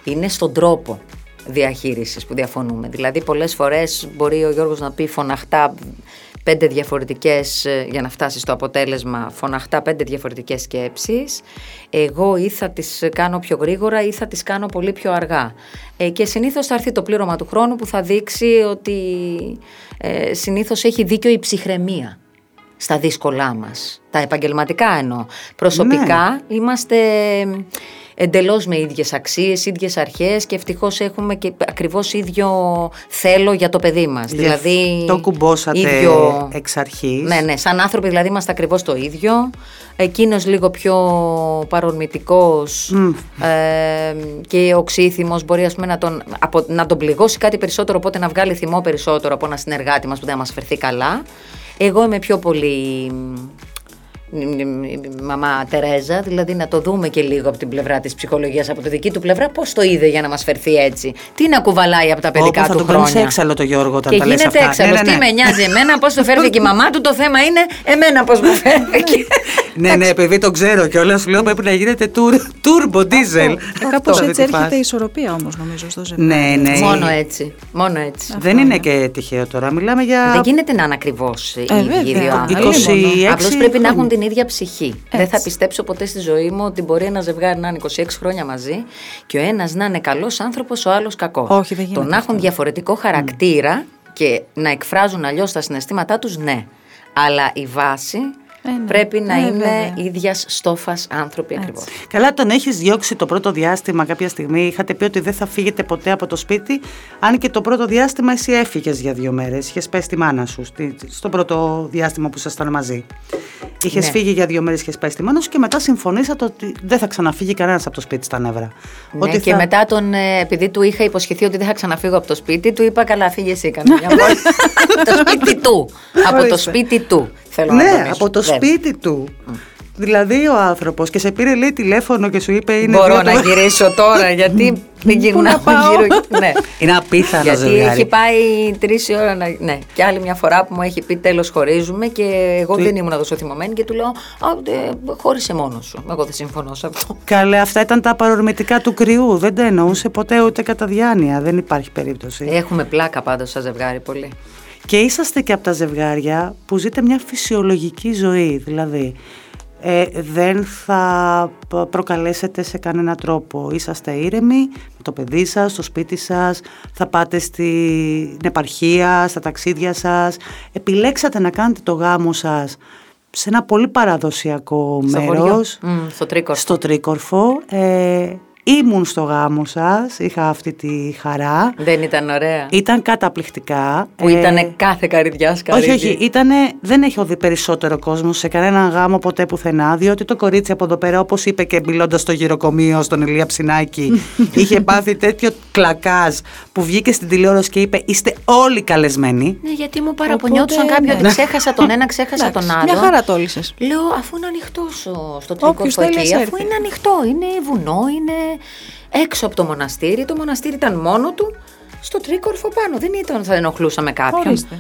Είναι στον τρόπο διαχείρισης που διαφωνούμε. Δηλαδή πολλές φορές μπορεί ο Γιώργος να πει φωναχτά πέντε διαφορετικές, ε, για να φτάσεις στο αποτέλεσμα, φωναχτά πέντε διαφορετικές σκέψεις. Εγώ ή θα τις κάνω πιο γρήγορα ή θα τις κάνω πολύ πιο αργά. Ε, και συνήθως θα έρθει το πλήρωμα του χρόνου που θα δείξει ότι ε, συνήθως έχει δίκιο η ψυχραιμία στα δύσκολά μας. Τα επαγγελματικά εννοώ. Προσωπικά Ναι. είμαστε εντελώς με ίδιες αξίες, ίδιες αρχές και ευτυχώς έχουμε και ακριβώς ίδιο θέλω για το παιδί μας. Γι' δηλαδή αυτό κουμπώσατε ίδιο... εξ αρχής. Ναι, ναι, σαν άνθρωποι δηλαδή είμαστε ακριβώς το ίδιο. Εκείνος λίγο πιο παρορμητικός ε, και οξύθυμος μπορεί ας πούμε, να, τον, από, να τον πληγώσει κάτι περισσότερο οπότε να βγάλει θυμό περισσότερο από ένα συνεργάτη μας που δεν μας φερθεί καλά. Εγώ είμαι πιο πολύ μαμά Τερέζα, δηλαδή να το δούμε και λίγο από την πλευρά της ψυχολογίας, από τη δική του πλευρά, πώς το είδε για να μας φερθεί έτσι. Τι να κουβαλάει από τα παιδικά Όπου θα του το κάνεις χρόνια. έξαλλο το Γιώργο όταν Και τα λες γίνεται αυτά. έξαλλος. Ναι, ναι, Τι ναι. με νοιάζει εμένα, πώς το φέρθηκε η *laughs* μαμά του. Το θέμα είναι εμένα πώς μου φέρθηκε. *laughs* Ναι, ναι, επειδή το ξέρω και όλα σου λέω πρέπει να γίνεται tour- turbo diesel. Κάπω Αυτό. έτσι Αυτή τη έρχεται η φάση. ισορροπία όμως, νομίζω, στο ζευγάρι. Ναι, ναι. Μόνο έτσι. Μόνο έτσι. Δεν είναι και τυχαίο τώρα. Μιλάμε για. Δεν γίνεται να είναι ακριβώς οι Ε, ίδιοι οι βέβαια. δύο άνθρωποι. 26 Απλώς πρέπει να χρόνια. έχουν την ίδια ψυχή. Δεν θα Έτσι. πιστέψω ποτέ στη ζωή μου ότι μπορεί ένα ζευγάρι να είναι 26 χρόνια μαζί και ο ένας να είναι καλός άνθρωπος, ο άλλος κακός. Όχι, δεν Το γίνεται να αυτό. έχουν διαφορετικό χαρακτήρα και να εκφράζουν αλλιώς τα συναισθήματά τους, ναι. Αλλά η βάση Ε, ναι. πρέπει να Ε, είναι βέβαια. ίδιας στόφας άνθρωποι ακριβώς. Καλά, τον έχεις διώξει το πρώτο διάστημα κάποια στιγμή. Είχατε πει ότι δεν θα φύγετε ποτέ από το σπίτι. Αν και το πρώτο διάστημα εσύ έφυγες για δύο μέρες. Είχες πέσει τη μάνα σου στη- στο πρώτο διάστημα που ήσασταν μαζί. Είχες Ναι. φύγει για δύο μέρες, είχες πέσει τη μάνα σου και μετά συμφωνήσατε ότι δεν θα ξαναφύγει κανένας από το σπίτι στα νεύρα. Ναι, ότι και θα- μετά τον, ε, επειδή του είχα υποσχεθεί ότι δεν θα ξαναφύγω από το σπίτι, του είπα καλά φύγε εσύ κάνε μια βόλτα. το σπίτι του. από το Ορίστε. σπίτι του. Θέλω να Ναι, τονίσω. από το Βέβαια. σπίτι του. Δηλαδή ο άνθρωπος και σε πήρε λέει τηλέφωνο και σου είπε είναι. Μπορώ δύο να το- γυρίσω τώρα *laughs* γιατί δεν γυρνάω πάω; γύρω. Ναι. *laughs* Είναι απίθανο Γιατί ζευγάρι. έχει πάει τρεις ώρα να. Ναι, και άλλη μια φορά που μου έχει πει τέλος χωρίζουμε και εγώ δεν ήμουν τόσο θυμωμένη και του λέω Α, ε, χώρισε μόνος σου. Εγώ δεν συμφωνώ σε αυτό. Καλέ, αυτά ήταν τα παρορμητικά του κρυού. Δεν τα εννοούσε ποτέ ούτε κατά διάνοια. Δεν υπάρχει περίπτωση. Έχουμε πλάκα πάντω σαν ζευγάρι πολύ. Και είσαστε και από τα ζευγάρια που ζείτε μια φυσιολογική ζωή. Δηλαδή, ε, δεν θα π- προκαλέσετε σε κανένα τρόπο. Είσαστε ήρεμοι με το παιδί σας, στο σπίτι σας, θα πάτε στην επαρχία, στα ταξίδια σας. Επιλέξατε να κάνετε το γάμο σας σε ένα πολύ παραδοσιακό Στο χωριό. μέρος. Μμ, στο τρίκορφο. Στο Τρίκορφο. Ε, ήμουν στο γάμο σας, είχα αυτή τη χαρά. Δεν ήταν ωραία. Ήταν καταπληκτικά. Που Ε, ήταν κάθε καρδιά όχι, όχι, ήτανε, δεν έχω δει περισσότερο κόσμο σε κανέναν γάμο ποτέ πουθενά, διότι το κορίτσι από εδώ πέρα, όπως είπε και μιλώντας στο γυροκομείο στον Ηλία Ψινάκη, *laughs* είχε πάθει τέτοιο κλακάζ που βγήκε στην τηλεόραση και είπε: Είστε όλοι καλεσμένοι. Ναι, γιατί μου παραπονιόντουσαν Οπότε, κάποιοι ναι. ότι ξέχασα τον ένα, ξέχασα Εντάξει, τον άλλο. Μια χαρά τόλισε. Λέω, αφού είναι ανοιχτός στο Όποιος τρίκορφο θέλει, εκεί, ας αφού έρθει. είναι ανοιχτό, είναι βουνό, είναι έξω από το μοναστήρι. Το μοναστήρι ήταν μόνο του, στο τρίκορφο πάνω. Δεν ήταν θα ενοχλούσαμε κάποιον. Ορίστε.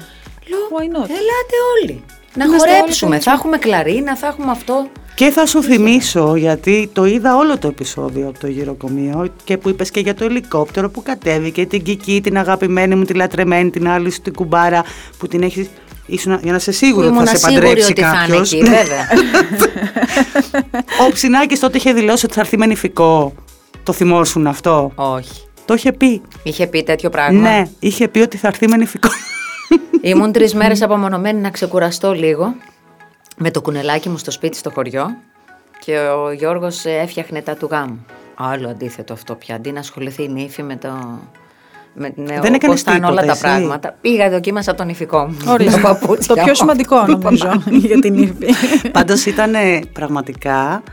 Λέω, Why not? ελάτε όλοι. Να Είμαστε χορέψουμε. όλοι θα έχουμε κλαρίνα, θα έχουμε αυτό. Και θα σου θυμίσω, γιατί το είδα όλο το επεισόδιο από το γυροκομείο και που είπες και για το ελικόπτερο που κατέβηκε, την Κική, την αγαπημένη μου, τη λατρεμένη, την άλλη σου την κουμπάρα που την έχεις... Ήσουν, για να είσαι σίγουρο ότι Ήμουν θα σε σίγουρη παντρέψει ότι θα είναι κάποιος. εκεί, βέβαια. *laughs* Ο Ψινάκης τότε είχε δηλώσει ότι θα έρθει με νηφικό. Το θυμόσουν αυτό; Όχι. Το είχε πει. Είχε πει τέτοιο πράγμα; Ναι, είχε πει ότι θα έρθει με νηφικό. Ήμουν τρεις μέρες απομονωμένη να ξεκουραστώ λίγο με το κουνελάκι μου στο σπίτι στο χωριό και ο Γιώργος έφτιαχνε τα του γάμου. Άλλο αντίθετο αυτό πια. Αντί να ασχοληθεί η νύφη με το. Με, με Δεν έκανες πώς θα είναι όλα τίποτα, τα εσύ. πράγματα. Πήγα, δοκίμασα τον ηφικό μου. Ορίστε. Τα παπούτσια Το πιο μου. σημαντικό νομίζω *laughs* για την ύφη. Πάντως ήταν ε, πραγματικά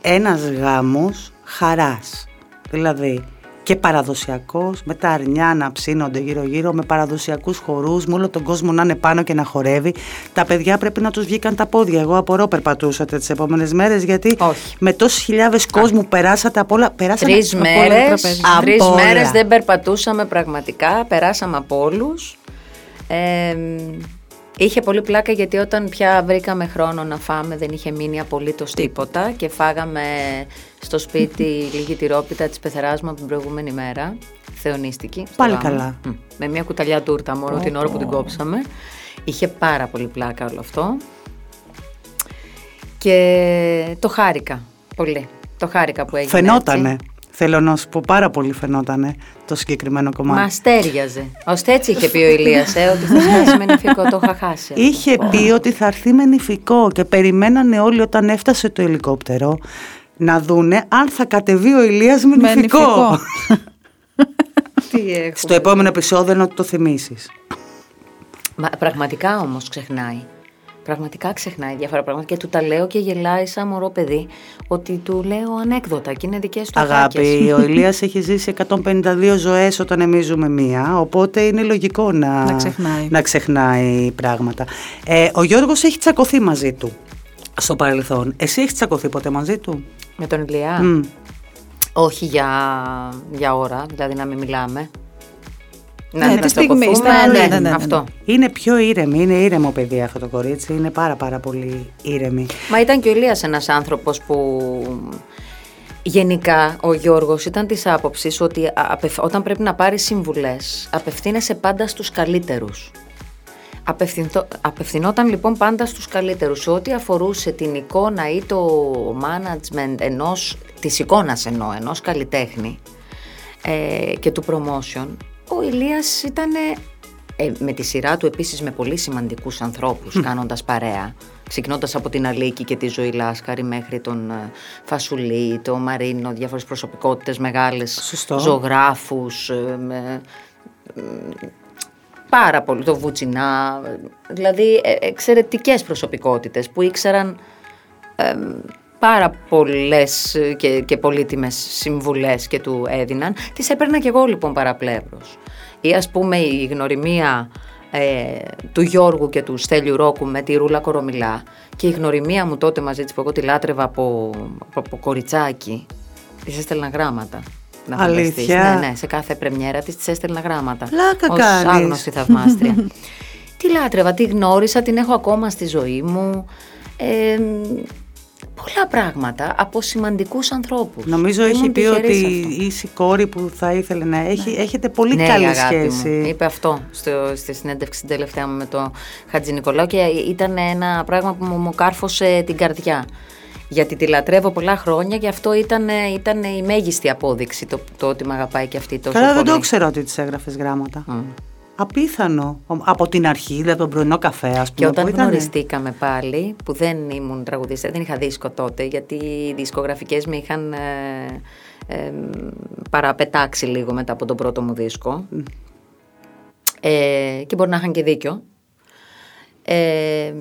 ένας γάμος χαράς. Δηλαδή και παραδοσιακός, με τα αρνιά να ψήνονται γύρω-γύρω, με παραδοσιακούς χορούς, με όλο τον κόσμο να είναι πάνω και να χορεύει. Τα παιδιά πρέπει να τους βγήκαν τα πόδια. Εγώ απορώ περπατούσατε τις επόμενες μέρες, γιατί Όχι. με τόσες χιλιάδες κόσμου περάσατε από όλα. Περάσαμε Τρεις από όλα τα μέρες τραπέζια. τρεις Από όλα. μέρες δεν περπατούσαμε πραγματικά. Περάσαμε από όλους. Ε, Είχε πολύ πλάκα γιατί όταν πια βρήκαμε χρόνο να φάμε δεν είχε μείνει απολύτως τίποτα και φάγαμε στο σπίτι λίγη τυρόπιτα της πεθεράς μου από την προηγούμενη μέρα, θεονίστικη. στο Πάλι γάμο. καλά. Μ, Με μια κουταλιά τούρτα μόνο την ώρα που την κόψαμε. Είχε πάρα πολύ πλάκα όλο αυτό. Και το χάρηκα πολύ. Το χάρηκα που έγινε Φαινότανε. έτσι. Θέλω να σου πω πάρα πολύ φαινότανε το συγκεκριμένο κομμάτι. Μας τέριαζε. Ώστε έτσι είχε πει ο Ηλίας, ε, ότι θα φτάσει με νηφικό, το είχα χάσει. Είχε πει ότι θα έρθει με νηφικό και περιμένανε όλοι όταν έφτασε το ελικόπτερο να δούνε αν θα κατεβεί ο Ηλίας με Με νηφικό. νηφικό. *laughs* Τι έχω. Στο επόμενο επεισόδιο να το θυμίσεις. Μα, πραγματικά όμως ξεχνάει. Πραγματικά ξεχνάει διάφορα πράγματα και του τα λέω και γελάει σαν μωρό παιδί ότι του λέω ανέκδοτα και είναι δικές του Αγάπη, ατάκες. ο *laughs* Ηλίας έχει ζήσει 152 ζωές όταν εμείς ζούμε μία, οπότε είναι λογικό να, Να ξεχνάει. να ξεχνάει πράγματα. Ε, ο Γιώργος έχει τσακωθεί μαζί του στο παρελθόν. Εσύ έχεις τσακωθεί ποτέ μαζί του; Με τον Ηλιά. Μμ. Όχι για, για ώρα, δηλαδή να μην μιλάμε. Ναι, να τη στιγμή, τσακωθούμε, στα- ναι, ναι, ναι, ναι, ναι. αυτό. Είναι πιο ήρεμη, είναι ήρεμο παιδί αυτό το κορίτσι, είναι πάρα πάρα πολύ ήρεμη. Μα ήταν και ο Ηλίας ένας άνθρωπος που γενικά ο Γιώργος ήταν της άποψης ότι α- απευ- όταν πρέπει να πάρει συμβουλές απευθύνεσαι πάντα στους καλύτερους. Απευθυνθώ- Απευθυνόταν λοιπόν πάντα στους καλύτερους σε ό,τι αφορούσε την εικόνα ή το management ενός, της εικόνας εννοώ, ενός καλλιτέχνη ε, και του promotion. Ο Ηλίας ήταν ε, με τη σειρά του επίσης με πολύ σημαντικούς ανθρώπους κάνοντας παρέα. Ξεκινώντας από την Αλίκη και τη Ζωή Λάσκαρη μέχρι τον ε, Φασουλή, τον Μαρίνο, διάφορες προσωπικότητες μεγάλες, Σωστό. ζωγράφους, ε, με- πάρα πολύ, το Βουτσινά, δηλαδή ε, εξαιρετικές προσωπικότητες που ήξεραν εμ, πάρα πολλές ε, και, και πολύτιμες συμβουλές και του έδιναν. Τις έπαιρνα και εγώ λοιπόν παραπλεύρος. Ή ας πούμε η γνωριμία ε, του Γιώργου και του Στέλιου Ρόκου με τη Ρούλα Κορομιλά και η γνωριμία μου τότε μαζί της που εγώ τη λάτρευα από, από, από κοριτσάκι, της έστελνα γράμματα. Να φανταστείς. Αλήθεια; Ναι, ναι, σε κάθε πρεμιέρα της της έστελνα γράμματα. Πλάκα ως κάνεις. άγνωστη θαυμάστρια. *laughs* τη λάτρευα, τη γνώρισα, την έχω ακόμα στη ζωή μου. Ε, πολλά πράγματα από σημαντικούς ανθρώπους. Νομίζω Ήμουν έχει πει τυχερής ότι σε αυτό. είσαι η κόρη που θα ήθελε να έχει. Έχετε πολύ ναι, καλή η αγάπη σχέση. Μου. Είπε αυτό στο, στη συνέντευξη την τελευταία μου με το Χατζη Νικολάου και ήταν ένα πράγμα που μου, μου κάρφωσε την καρδιά. Γιατί τη λατρεύω πολλά χρόνια και αυτό ήταν, ήταν η μέγιστη απόδειξη το, το ότι με αγαπάει και αυτή τόσο Καλά, δεν πολύ. το ήξερα ότι της έγραφες γράμματα. Μμ. Απίθανο. Ο- Από την αρχή, δηλαδή τον πρωινό καφέ, ας πούμε. Και όταν που ήτανε. γνωριστήκαμε πάλι, που δεν ήμουν τραγουδίστρια, δεν είχα δίσκο τότε, γιατί οι δισκογραφικές με είχαν ε, ε, παραπετάξει λίγο μετά από τον πρώτο μου δίσκο. Ε, και μπορεί να είχαν και δίκιο. Ε,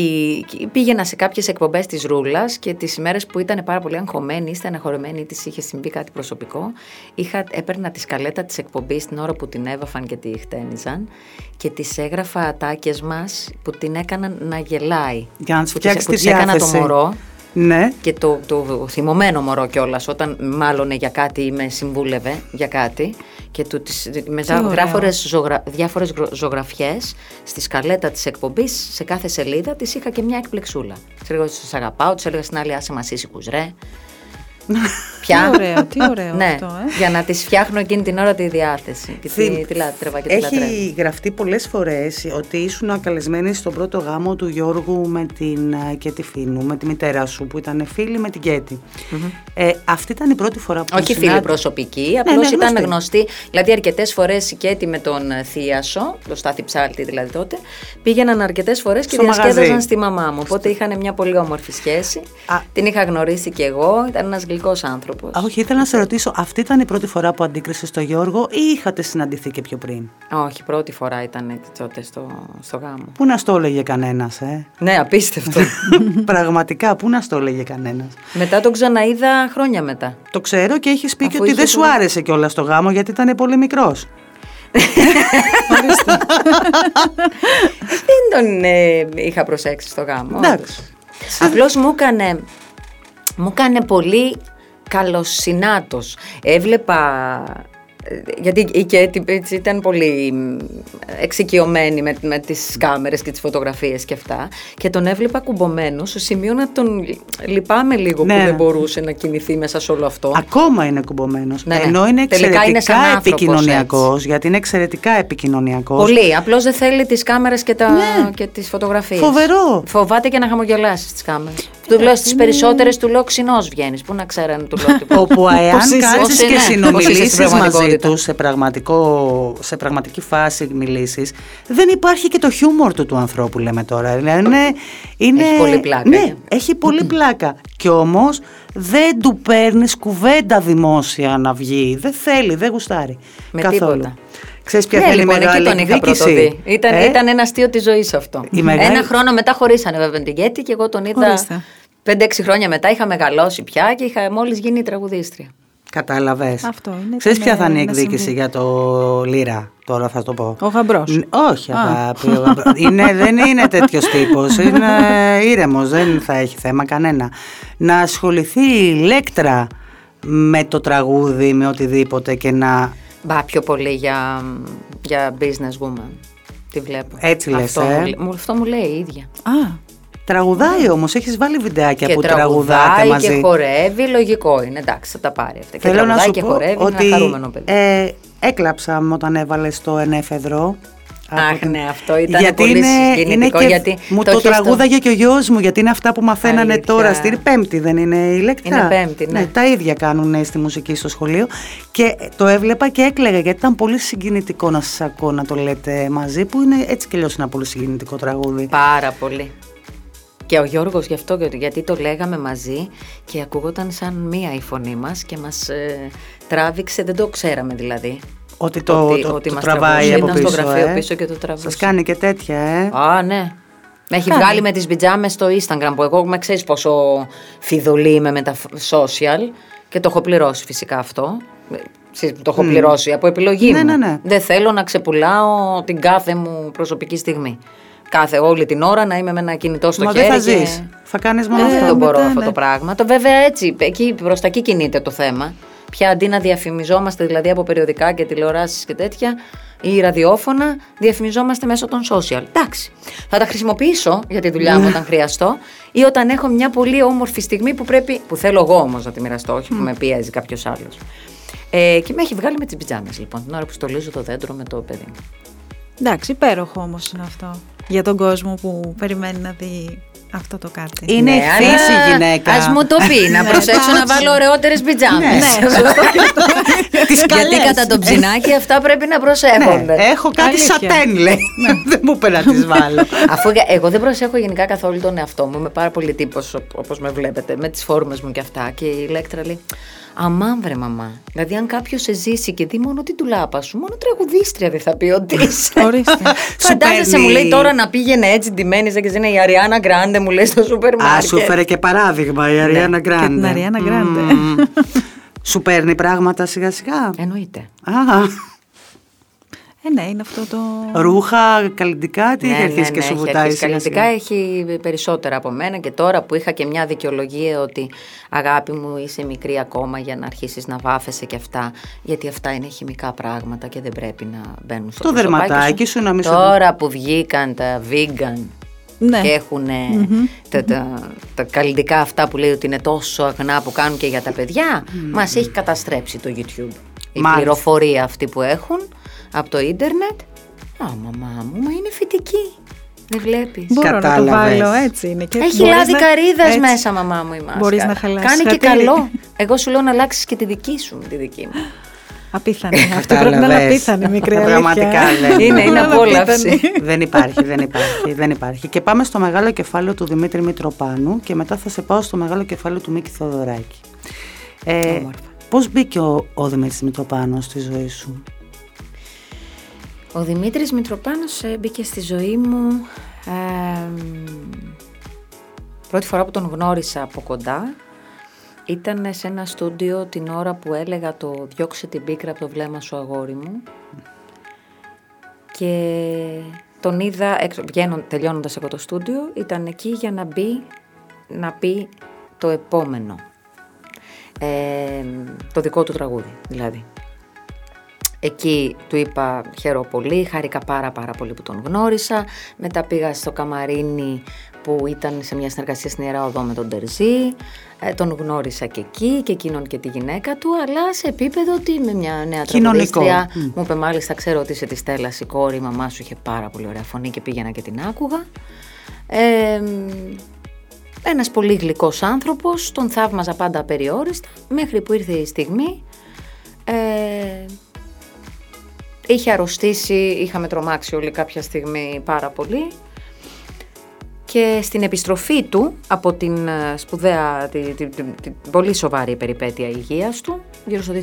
η, και πήγαινα σε κάποιες εκπομπές της Ρούλας και τις ημέρες που ήταν πάρα πολύ αγχωμένη ή στεναχωρημένη ή της είχε συμβεί κάτι προσωπικό είχα, έπαιρνα τη σκαλέτα της εκπομπής την ώρα που την έβαφαν και τη χτένιζαν και τις έγραφα ατάκες μας που την έκαναν να γελάει. Για να της Που τις- φτιάξεις που τη τις έκανα το διάθεση. μωρό Ναι. και το, το θυμωμένο μωρό κιόλας, όταν μάλλον για κάτι ή με συμβούλευε για κάτι και του, τις, με ωραίο. διάφορες, ζωγρα, διάφορες γρο- ζωγραφιές στη σκαλέτα της εκπομπής σε κάθε σελίδα της είχα και μια εκπλεξούλα. Της έλεγα ότι σας αγαπάω, της έλεγα στην άλλη άσε μας ήσυχους ρε. Πια; Τι ωραίο, τι ωραίο ναι, αυτό, ε. για να της φτιάχνω εκείνη την ώρα τη διάθεση. Και τη, Θη- τη λάτρευα και τη λατρεύω. Έχει γραφτεί πολλές φορές ότι ήσουν καλεσμένη στον πρώτο γάμο του Γιώργου με την, ε, και τη Φίνου, με τη μητέρα σου που ήταν φίλη με την κετη Ε, αυτή ήταν η πρώτη φορά που Όχι φίλη συνάντη- προσωπική, απλώς ναι, ήταν γνωστή. γνωστή. Δηλαδή, αρκετές φορές η Κέτη με τον ε, Θίασο, το Στάθη Ψάλτη δηλαδή τότε, πήγαιναν αρκετές φορές και Στο μαγαζί. διασκέδαζαν στη μαμά μου. Οπότε είχαν μια πολύ όμορφη σχέση. Α. Την είχα γνωρίσει και εγώ, ήταν ένας γλυκό άνθρωπος. Α, όχι, ήθελα να σε ρωτήσω, αυτή ήταν η πρώτη φορά που αντίκρισες τον Γιώργο ή είχατε συναντηθεί και πιο πριν; Όχι, πρώτη φορά ήταν τότε στο, στο γάμο. Πού να στο έλεγε κανένας, ε; Ναι, απίστευτο. *laughs* Πραγματικά, πού να στο έλεγε κανένας; μετά τον ξαναείδα χρόνια μετά. Το ξέρω και έχεις πει Αφού και ότι είχε δεν σου δουλειά. άρεσε κιόλας το γάμο γιατί ήταν πολύ μικρός. *laughs* Δεν τον ε, είχα προσέξει στο γάμο. Εντάξει. Απλώς μου έκανε, μου έκανε πολύ καλοσυνάτος. Έβλεπα γιατί η Κέτη έτσι ήταν πολύ εξοικειωμένη με, με τις κάμερες και τις φωτογραφίες και αυτά και τον έβλεπα κουμπωμένος στο σημείο να τον λυπάμαι λίγο Ναι. που δεν μπορούσε να κινηθεί μέσα σε όλο αυτό. Ακόμα είναι κουμπωμένος. Ναι, ναι. Ενώ είναι Τελικά εξαιρετικά είναι σαν άνθρωπος επικοινωνιακός, γιατί είναι εξαιρετικά επικοινωνιακός. Πολύ. Απλώς δεν θέλει τις κάμερες και, τα... Ναι. και τις φωτογραφίες. Φοβερό. Φοβάται και να χαμογελάσει τι κάμερες. Του λέω στις περισσότερες του λέω ξινός βγαίνεις. Πού να ξέρανε του λέω τίποτα. Όπου εάν Πώς είσαι, κάτσεις πώς και είναι, πώς είσαι στην συνομιλήσεις μαζί πραγματικότητα. τους σε, πραγματικό, σε πραγματική φάση μιλήσεις, δεν υπάρχει και το χιούμορ του του ανθρώπου λέμε τώρα. Δηλαδή είναι, είναι, Έχει πολύ πλάκα, Ναι, ε. έχει πολύ πλάκα. Και όμως δεν του παίρνεις κουβέντα δημόσια να βγει. Δεν θέλει, δεν γουστάρει. Με καθόλου. τίποτα. Ξέρεις ποια Ναι, θα είναι η λοιπόν, εκεί μεγάλη τον είχα εκδίκηση; πρωτοδεί. Ήταν, Ε; ήταν ένα αστείο της ζωής αυτό. Η μεγάλη- Ένα χρόνο μετά χωρίσανε βέβαια την Κέτη και εγώ τον είδα. Ορίστε. 5-6 χρόνια μετά είχα μεγαλώσει πια και είχα μόλις γίνει τραγουδίστρια. Κατάλαβες. Αυτό είναι, Ξέρεις ήταν, ποια θα είναι η να εκδίκηση συμβεί. για το Λύρα, τώρα θα το πω. Ο γαμπρός. Ν- Όχι, αγάπη. ο γαμπρός. *laughs* είναι, δεν είναι τέτοιος τύπος. Είναι ήρεμος, δεν θα έχει θέμα κανένα. Να ασχοληθεί η Λέκτρα με το τραγούδι, με οτιδήποτε και να. Μπα πιο πολύ για, για business woman. Τη βλέπω. Έτσι λες, αυτό, ε; μου, λέ- μου- αυτό μου λέει η ίδια. Α, Τραγουδάει όμως, έχεις βάλει βιντεάκια και που τραγουδάτε τραγουδάει μαζί. και χορεύει, λογικό είναι. Εντάξει, θα τα πάρει αυτά. Και Θέλω να τραγουδάει σου και πω χορεύει, είναι ότι ένα χαρούμενο παιδί. ε, έκλαψα όταν έβαλες το ενέφεδρο. Αχ, Από την- ναι, αυτό ήταν γιατί πολύ είναι, είναι συγκινητικό, και γιατί μου το το, έχει στο- τραγούδαγε και ο γιος μου γιατί είναι αυτά που μαθαίνανε Αλήθεια. τώρα στην Πέμπτη δεν είναι η Λέκτρα Είναι Πέμπτη, ναι. τα ίδια κάνουν στη μουσική στο σχολείο και το έβλεπα και έκλαιγα γιατί ήταν πολύ συγκινητικό να σας ακούω να το λέτε μαζί που είναι έτσι κι αλλιώς ένα πολύ συγκινητικό τραγούδι Πάρα πολύ. Και ο Γιώργος γι' αυτό, γιατί- γιατί το λέγαμε μαζί και ακούγονταν σαν μία η φωνή μας και μας ε, τράβηξε, δεν το ξέραμε δηλαδή. Ότι το, ότι, το, ότι το μας τραβάει τραβούσε, από ήταν πίσω, στο γραφείο ε. πίσω και το τραβούσε. Σας κάνει και τέτοια ε. Α, ναι. Με έχει Κάνει. βγάλει με τις πιτζάμες στο Instagram που εγώ με ξέρεις πόσο φιδωλή είμαι με τα social και το έχω πληρώσει φυσικά αυτό. Ε, ξέρεις, Το έχω πληρώσει από επιλογή Ναι, μου. ναι, ναι. Δεν θέλω να ξεπουλάω την κάθε μου προσωπική στιγμή. Κάθε όλη την ώρα να είμαι με ένα κινητό στο Μα χέρι. δεν θα και- ζεις θα κάνεις μόνο ε, αυτό δεν το μπορώ μετά, αυτό ναι. το πράγμα. Το βέβαια έτσι, εκεί, προς τα εκεί κινείται το θέμα. Πια αντί να διαφημιζόμαστε δηλαδή από περιοδικά και τηλεοράσεις και τέτοια ή ραδιόφωνα, διαφημιζόμαστε μέσω των social. Εντάξει. Θα τα χρησιμοποιήσω για τη δουλειά μου όταν χρειαστώ ή όταν έχω μια πολύ όμορφη στιγμή που πρέπει, που θέλω εγώ όμως να τη μοιραστώ, όχι που με πιέζει κάποιος άλλος. Ε, και με έχει βγάλει με τις πιτζάμες λοιπόν, την ώρα που στολίζω το δέντρο με το παιδί μου. εντάξει, υπέροχο όμως είναι αυτό. Για τον κόσμο που περιμένει να δει αυτό το κάτι. Είναι Ναι, ευθύς αλλά η γυναίκα Ας μου το πει, να Ναι, προσέξω να βάλω ωραιότερες πιτζάμες. Ναι. σωστό *laughs* και αυτό. Τις Γιατί καλές. κατά το ψινάκι αυτά πρέπει να Ναι, προσέχονται. έχω κάτι Αλήθεια. σατέν λέει *laughs* δεν μου είπε να τις βάλω Αφού για- εγώ δεν προσέχω γενικά καθόλου τον εαυτό μου, είμαι πάρα πολύ τύπος όπως με βλέπετε, με τις φόρμες μου και αυτά. Και η Λέκτρα λέει: Αμάν βρε μαμά. Δηλαδή, αν κάποιος σε ζήσει και δει μόνο την τουλάπα σου, μόνο τραγουδίστρια δεν θα πει ότι είσαι. Ορίστε. *laughs* Φαντάζεσαι, παίρνει- μου λέει τώρα να πήγαινε έτσι ντυμένης, σαν και εσύ είναι η Αριάννα Γκράντε, μου λέει στο σούπερ Α, μάρκετ. σου έφερε και παράδειγμα η Αριάννα Γκράντε. Και την Αριάννα Γκράντε. Μμμ. Σου παίρνει πράγματα σιγά σιγά. Εννοείται. Α, Ε, ναι, είναι αυτό το... ρούχα, καλλιτικά, τι Ναι, έχει αρχίσει ναι, και ναι, σου έχει βουτάει αρχίσει. σιγά Καλλιτικά σιγά. έχει περισσότερα από μένα και τώρα που είχα και μια δικαιολογία ότι αγάπη μου είσαι μικρή ακόμα για να αρχίσεις να βάφεσαι και αυτά γιατί αυτά είναι χημικά πράγματα και δεν πρέπει να μπαίνουν στο Το προσωπάκι δερματάκι σου να μην σου- Τώρα που βγήκαν τα vegan Ναι. και έχουν τα, τα, τα καλλιτικά αυτά που λέει ότι είναι τόσο αγνά που κάνουν και για τα παιδιά, μας έχει καταστρέψει το YouTube. Η Μάλιστα. πληροφορία αυτή που έχουν από το ίντερνετ. Α, μαμά μου, μα είναι φυτική. Δεν βλέπεις. Μπορώ να το Κατάλαβες. βάλω έτσι είναι. Και Έχει μπορείς λάδι να- καρύδας έτσι. μέσα, μαμά μου η μάσκα. Μπορείς να χαλάσεις Κάνει και χατήρι. καλό. *laughs* Εγώ σου λέω να αλλάξεις και τη δική σου με τη δική μου. Απίθανη. Αυτό πρέπει να είναι Κατάλαβες. απίθανη μικρή αλήθεια. Πραγματικά δεν *laughs* Είναι, είναι απίθανη. απόλαυση. δεν υπάρχει, δεν υπάρχει, δεν υπάρχει. Και πάμε στο μεγάλο κεφάλαιο του Δημήτρη Μητροπάνου και μετά θα σε πάω στο μεγάλο κεφάλαιο του Μίκη Θοδωράκη. Ε, Όμορφα. πώς μπήκε ο, ο Δημήτρης Μητροπάνος στη ζωή σου; Ο Δημήτρης Μητροπάνος ε, μπήκε στη ζωή μου ε, μ, πρώτη φορά που τον γνώρισα από κοντά ήταν σε ένα στούντιο την ώρα που έλεγα το «Διώξε την πίκρα από το βλέμμα σου αγόρι μου» και τον είδα, έξω, βγαίνον, τελειώνοντας από το στούντιο, ήταν εκεί για να μπει, να πει το επόμενο. Ε, το δικό του τραγούδι δηλαδή. Εκεί του είπα χαίρο πολύ, χάρηκα πάρα πάρα πολύ που τον γνώρισα. Μετά πήγα στο Καμαρίνι που ήταν σε μια συνεργασία στην Ιερά Οδό με τον Τερζή. Ε, τον γνώρισα και εκεί και εκείνον και τη γυναίκα του, αλλά σε επίπεδο ότι με μια νέα τραγουδίστρια. Mm. Μου είπε μάλιστα, ξέρω ότι είσαι τη Στέλλα η κόρη, η μαμά σου είχε πάρα πολύ ωραία φωνή και πήγαινα και την άκουγα. Ε, ένας πολύ γλυκός άνθρωπος, τον θαύμαζα πάντα απεριόριστα, μέχρι που ήρθε η στιγμή. Ε, είχε αρρωστήσει, είχαμε τρομάξει όλοι κάποια στιγμή πάρα πολύ και στην επιστροφή του από την ε, σπουδαία, την, την, την, πολύ σοβαρή περιπέτεια υγείας του, γύρω στο 2007-2008,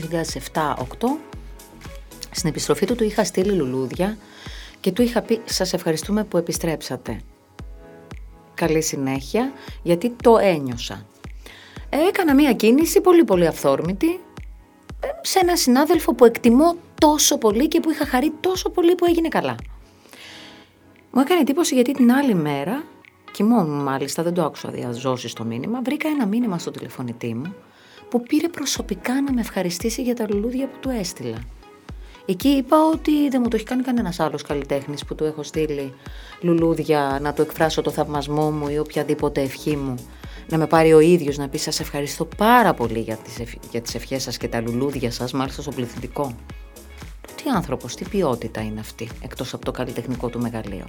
στην επιστροφή του του είχα στείλει λουλούδια και του είχα πει σας ευχαριστούμε που επιστρέψατε. Καλή συνέχεια γιατί το ένιωσα. Έκανα μία κίνηση πολύ πολύ αυθόρμητη ε, σε ένα συνάδελφο που εκτιμώ τόσο πολύ και που είχα χαρεί τόσο πολύ που έγινε καλά. Μου έκανε εντύπωση γιατί την άλλη μέρα Κοιμόμουν μάλιστα, δεν το άκουσα διαζώσει στο μήνυμα. Βρήκα ένα μήνυμα στο τηλεφωνητή μου που πήρε προσωπικά να με ευχαριστήσει για τα λουλούδια που του έστειλα. Εκεί είπα ότι δεν μου το έχει κάνει κανένας άλλος καλλιτέχνης που του έχω στείλει λουλούδια να του εκφράσω το θαυμασμό μου ή οποιαδήποτε ευχή μου. Να με πάρει ο ίδιος να πει: Σας ευχαριστώ πάρα πολύ για τις για τις ευχές σας και τα λουλούδια σας, μάλιστα στο πληθυντικό. Τι άνθρωπος, τι ποιότητα είναι αυτή, εκτός από το καλλιτεχνικό του μεγαλείο.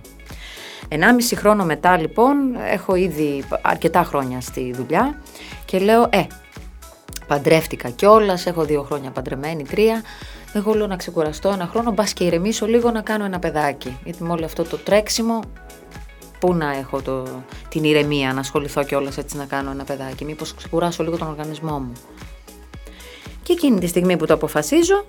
Ενάμιση χρόνο μετά λοιπόν, έχω ήδη αρκετά χρόνια στη δουλειά και λέω ε, παντρεύτηκα κιόλας, έχω δύο χρόνια παντρεμένη, τρία. Εγώ λέω να ξεκουραστώ ένα χρόνο, μπας και ηρεμήσω λίγο να κάνω ένα παιδάκι. Γιατί με όλο αυτό το τρέξιμο, πού να έχω το, την ηρεμία να ασχοληθώ κιόλας έτσι να κάνω ένα παιδάκι. Μήπως ξεκουράσω λίγο τον οργανισμό μου. Και εκείνη τη στιγμή που το αποφασίζω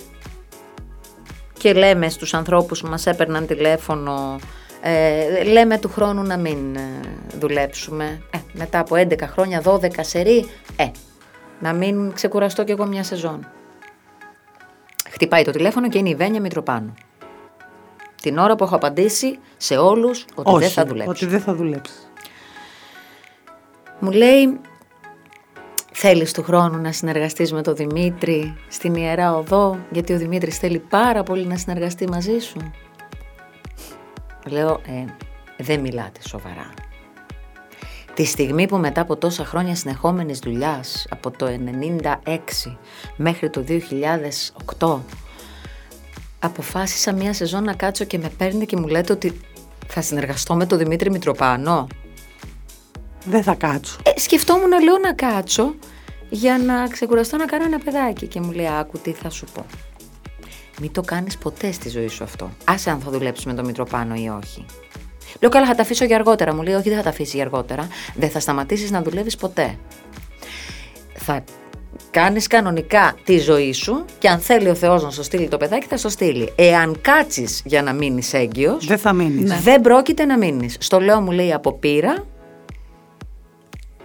και λέμε στους ανθρώπους που μας έπαιρναν τηλέφωνο ε, λέμε του χρόνου να μην ε, δουλέψουμε. Ε, μετά από 11 χρόνια, 12 σερή, ε, να μην ξεκουραστώ κι εγώ μια σεζόν. Χτυπάει το τηλέφωνο και είναι η Βένια Μητροπάνου. Την ώρα που έχω απαντήσει σε όλους ότι δεν θα δουλέψω. ότι δεν θα δουλέψεις. Μου λέει, θέλεις του χρόνου να συνεργαστείς με τον Δημήτρη στην Ιερά Οδό, γιατί ο Δημήτρης θέλει πάρα πολύ να συνεργαστεί μαζί σου. Λέω, ε, δεν μιλάτε σοβαρά. Τη στιγμή που μετά από τόσα χρόνια συνεχόμενης δουλειάς, από το 96 μέχρι το 2008, αποφάσισα μία σεζόν να κάτσω και με παίρνει και μου λέτε ότι θα συνεργαστώ με τον Δημήτρη Μητροπάνο; Δεν θα κάτσω. Ε, σκεφτόμουν να λέω να κάτσω για να ξεκουραστώ να κάνω ένα παιδάκι και μου λέει άκου τι θα σου πω. Μην το κάνεις ποτέ στη ζωή σου αυτό. Άσε αν θα δουλέψεις με το Μητροπάνο ή όχι. Λέω καλά, θα τα αφήσω για αργότερα. Μου λέει, Όχι, δεν θα τα αφήσεις για αργότερα. Δεν θα σταματήσεις να δουλεύεις ποτέ. Θα κάνεις κανονικά τη ζωή σου και αν θέλει ο Θεός να σου στείλει το παιδάκι, θα στο στείλει. Εάν κάτσεις για να μείνεις έγκυος, δεν θα μείνεις. Δεν πρόκειται να μείνεις. Στο λέω, μου λέει από πείρα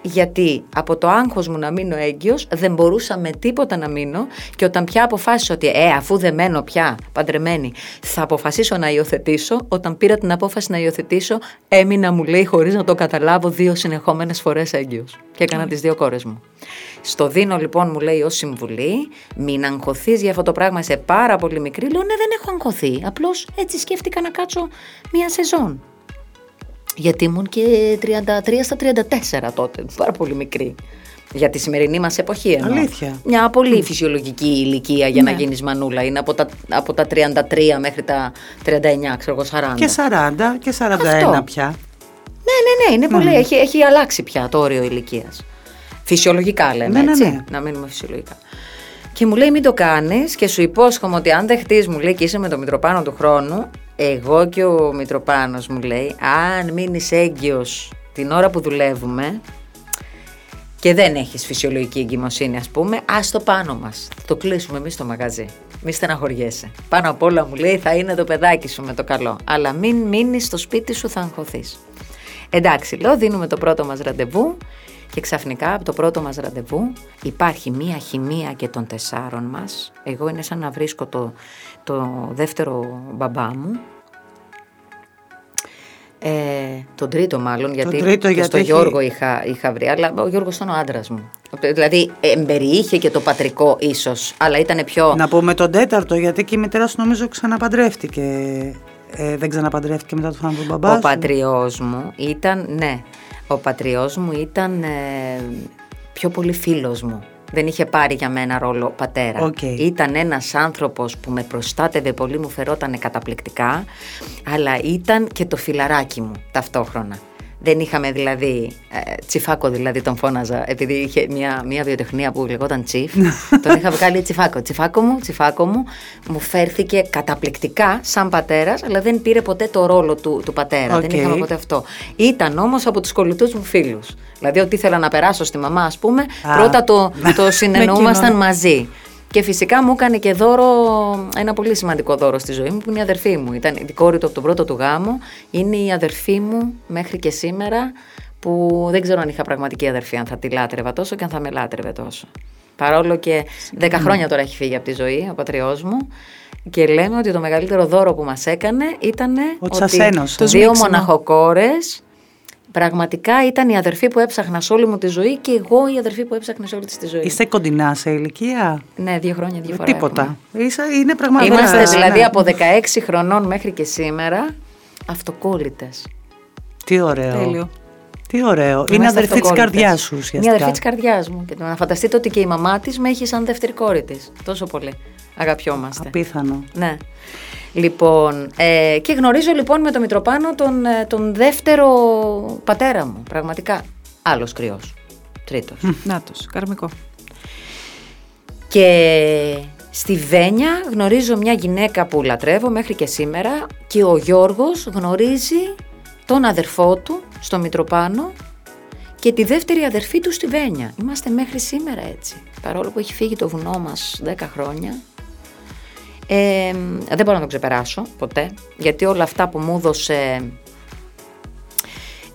γιατί από το άγχος μου να μείνω έγκυος δεν μπορούσα με τίποτα να μείνω και όταν πια αποφάσισα ότι ε, αφού δεν μένω πια παντρεμένη θα αποφασίσω να υιοθετήσω όταν πήρα την απόφαση να υιοθετήσω έμεινα μου λέει χωρίς να το καταλάβω δύο συνεχόμενες φορές έγκυος και έκανα τις δύο κόρες μου. Στο δίνω λοιπόν μου λέει ως συμβουλή μην αγχωθείς για αυτό το πράγμα σε πάρα πολύ μικρή λέω ναι δεν έχω αγχωθεί απλώς έτσι σκέφτηκα να κάτσω μια σεζόν γιατί ήμουν και 33 στα 34 τότε, πάρα πολύ μικρή. Για τη σημερινή μας εποχή εννοώ. Αλήθεια. Μια πολύ φυσιολογική ηλικία για να ναι. γίνεις μανούλα. Είναι από τα, από τα 33 μέχρι τα 39, ξέρω εγώ, 40. Και 40 και 41 πια. Ναι, ναι, ναι, είναι πολύ. Έχει, έχει αλλάξει πια το όριο ηλικίας. Φυσιολογικά λέμε, ναι, ναι έτσι. Ναι. Να μείνουμε φυσιολογικά. Και μου λέει μην το κάνεις και σου υπόσχομαι ότι αν δεχτείς, μου λέει και είσαι με το Μητροπάνο του χρόνου, εγώ και ο Μητροπάνος μου λέει, αν μείνεις έγκυος την ώρα που δουλεύουμε και δεν έχεις φυσιολογική εγκυμοσύνη ας πούμε, ας το πάνω μας, το κλείσουμε εμείς στο μαγαζί. Μη στεναχωριέσαι. Πάνω απ' όλα μου λέει θα είναι το παιδάκι σου με το καλό. Αλλά μην μείνεις στο σπίτι σου θα αγχωθείς. Εντάξει, λέω, δίνουμε το πρώτο μας ραντεβού και ξαφνικά από το πρώτο μας ραντεβού υπάρχει μία χημεία και των τεσσάρων μας. Εγώ είναι σαν να βρίσκω το, το δεύτερο μπαμπά μου. Ε, τον τρίτο μάλλον, γιατί, τρίτο, και στο Γιώργο είχα, είχα βρει, αλλά ο Γιώργος ήταν ο άντρας μου. Δηλαδή εμπεριείχε και το πατρικό ίσως, αλλά ήταν πιο... Να πούμε τον τέταρτο, γιατί και η μητέρα σου νομίζω ξαναπαντρεύτηκε. Ε, δεν ξαναπαντρεύτηκε μετά το θάνατο του μπαμπάς Ο πατριός μου ήταν, ναι, ο πατριός μου ήταν ε, πιο πολύ φίλος μου. Δεν είχε πάρει για μένα ρόλο πατέρα. Okay. Ήταν ένας άνθρωπος που με προστάτευε πολύ, μου φερόταν καταπληκτικά, αλλά ήταν και το φιλαράκι μου ταυτόχρονα. Δεν είχαμε δηλαδή, ε, τσιφάκο δηλαδή τον φώναζα, επειδή είχε μια, μια βιοτεχνία που λεγόταν τσιφ. *laughs* τον είχα βγάλει τσιφάκο. Τσιφάκο μου, τσιφάκο μου, μου φέρθηκε καταπληκτικά σαν πατέρας, αλλά δεν πήρε ποτέ το ρόλο του, του πατέρα. Okay. Δεν είχαμε ποτέ αυτό. Ήταν όμως από τους κολλητούς μου φίλους. Δηλαδή, ότι ήθελα να περάσω στη μαμά, ας πούμε, πρώτα το, *laughs* το συνεννοούμασταν μαζί. Και φυσικά μου έκανε και δώρο, ένα πολύ σημαντικό δώρο στη ζωή μου, που είναι η αδερφή μου. Ήταν η κόρη του από τον πρώτο του γάμο. Είναι η αδερφή μου μέχρι και σήμερα, που δεν ξέρω αν είχα πραγματική αδερφή, αν θα τη λάτρευα τόσο και αν θα με λάτρευε τόσο. Παρόλο και δέκα χρόνια τώρα έχει φύγει από τη ζωή ο πατριός μου και λέμε ότι το μεγαλύτερο δώρο που μας έκανε ήταν ότι, ότι δύο μοναχοκόρες Πραγματικά ήταν η αδερφή που έψαχνα σε όλη μου τη ζωή και εγώ η αδερφή που έψαχνα σε όλη της ζωή. Είστε κοντινά σε ηλικία; Ναι, δύο χρόνια διαφορά. Τίποτα. Ίσα, είναι πραγματικά. Είμαστε δηλαδή ναι. από 16 χρονών μέχρι και σήμερα αυτοκόλλητες. Τι ωραίο. Τέλειο. Τι ωραίο. Είναι αδερφή της καρδιάς σου ουσιαστικά. Είναι αδερφή της καρδιάς μου. Και να φανταστείτε ότι και η μαμά της με έχει σαν δεύτερη κόρη της. Τόσο πολύ. Αγαπιόμαστε. Απίθανο. Ναι. Λοιπόν, ε, και γνωρίζω λοιπόν με τον Μητροπάνο τον, ε, τον δεύτερο πατέρα μου, πραγματικά. Άλλος κρυός, τρίτος. Νάτος, καρμικό. Και στη Βένια γνωρίζω μια γυναίκα που λατρεύω μέχρι και σήμερα και ο Γιώργος γνωρίζει τον αδερφό του στο Μητροπάνο και τη δεύτερη αδερφή του στη Βένια. Είμαστε μέχρι σήμερα έτσι. Παρόλο που έχει φύγει το βουνό μας 10 χρόνια, ε, δεν μπορώ να το ξεπεράσω ποτέ, γιατί όλα αυτά που μου έδωσε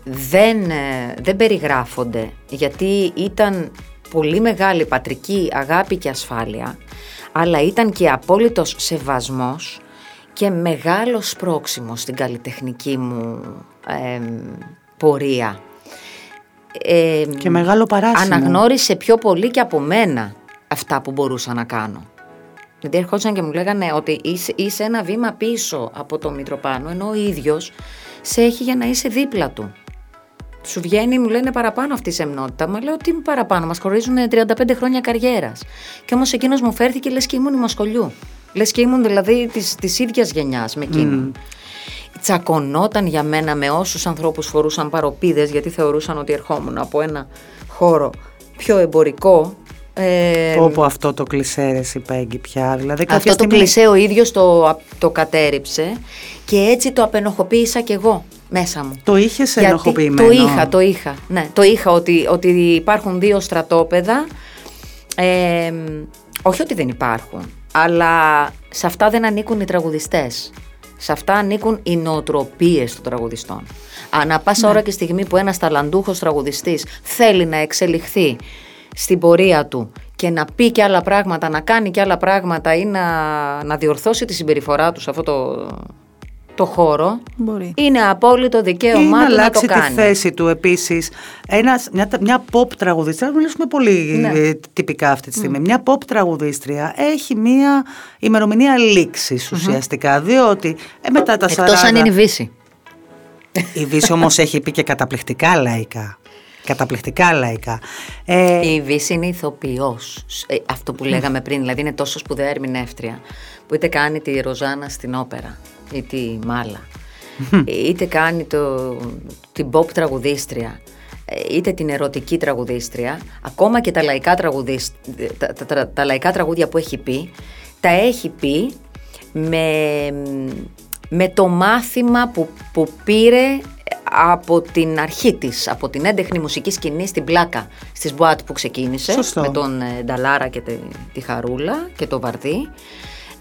δεν, ε, δεν περιγράφονται, γιατί ήταν πολύ μεγάλη πατρική αγάπη και ασφάλεια, αλλά ήταν και απόλυτος σεβασμός και μεγάλος σπρόξιμο στην καλλιτεχνική μου πορεία. και μεγάλο παράσιμο. Αναγνώρισε πιο πολύ και από μένα αυτά που μπορούσα να κάνω. Γιατί ερχόντουσαν και μου λέγανε ότι είσαι, είσαι ένα βήμα πίσω από το Μητροπάνο, ενώ ο ίδιος σε έχει για να είσαι δίπλα του. Σου βγαίνει, μου λένε παραπάνω αυτή η σεμνότητα. Μα λέω τι παραπάνω, μας χωρίζουν 35 χρόνια καριέρας. Και όμως εκείνος μου φέρθηκε λες και ήμουν ημασχολιού. Λες και ήμουν δηλαδή της ίδιας γενιάς με εκείνον. Mm. Τσακωνόταν για μένα με όσους ανθρώπους φορούσαν παροπίδες, γιατί θεωρούσαν ότι ερχόμουν από ένα χώρο πιο εμπορικό ε, Όπου αυτό το κλισέ ρε Πέγγι πια δηλαδή, Αυτό στιγμή... το κλισέ ο ίδιος το, το κατέριψε και έτσι το απενοχοποίησα κι εγώ μέσα μου. Το είχες ενοχοποιημένο; Το είχα, το είχα. Ναι, το είχα ότι, ότι υπάρχουν δύο στρατόπεδα. Ε, όχι ότι δεν υπάρχουν, αλλά σε αυτά δεν ανήκουν οι τραγουδιστές. Σε αυτά ανήκουν οι νοοτροπίες των τραγουδιστών. Ανά πάσα ναι. ώρα και στιγμή που ένας ταλαντούχος τραγουδιστής θέλει να εξελιχθεί στην πορεία του και να πει και άλλα πράγματα, να κάνει και άλλα πράγματα ή να, να διορθώσει τη συμπεριφορά του σε αυτό το, το χώρο, Μπορεί. είναι απόλυτο δικαίωμά του να το κάνει. να τη θέση του επίσης. μια, μια pop τραγουδίστρια, μιλήσουμε πολύ ναι. Ε, τυπικά αυτή τη στιγμή, μια pop τραγουδίστρια έχει μια ημερομηνία λήξης ουσιαστικά, διότι ε, μετά τα 40... Εκτός αν είναι η Βύση. Η Βύση όμως έχει πει και καταπληκτικά λαϊκά. Καταπληκτικά λαϊκά. Ε, η Βύση είναι ηθοποιός. Ε, αυτό που λέγαμε πριν, δηλαδή είναι τόσο σπουδαία ερμηνεύτρια, που είτε κάνει τη Ροζάνα στην όπερα ή τη Μάλα, είτε κάνει το, την pop τραγουδίστρια, ε, είτε την ερωτική τραγουδίστρια, ακόμα και τα λαϊκά, τα, τα, τα, λαϊκά τραγούδια που έχει πει, τα έχει πει με, με το μάθημα που, που πήρε από την αρχή της, από την έντεχνη μουσική σκηνή στην πλάκα στις Μπουάτ που ξεκίνησε με τον ε, Νταλάρα και τη, Χαρούλα και το Βαρδί.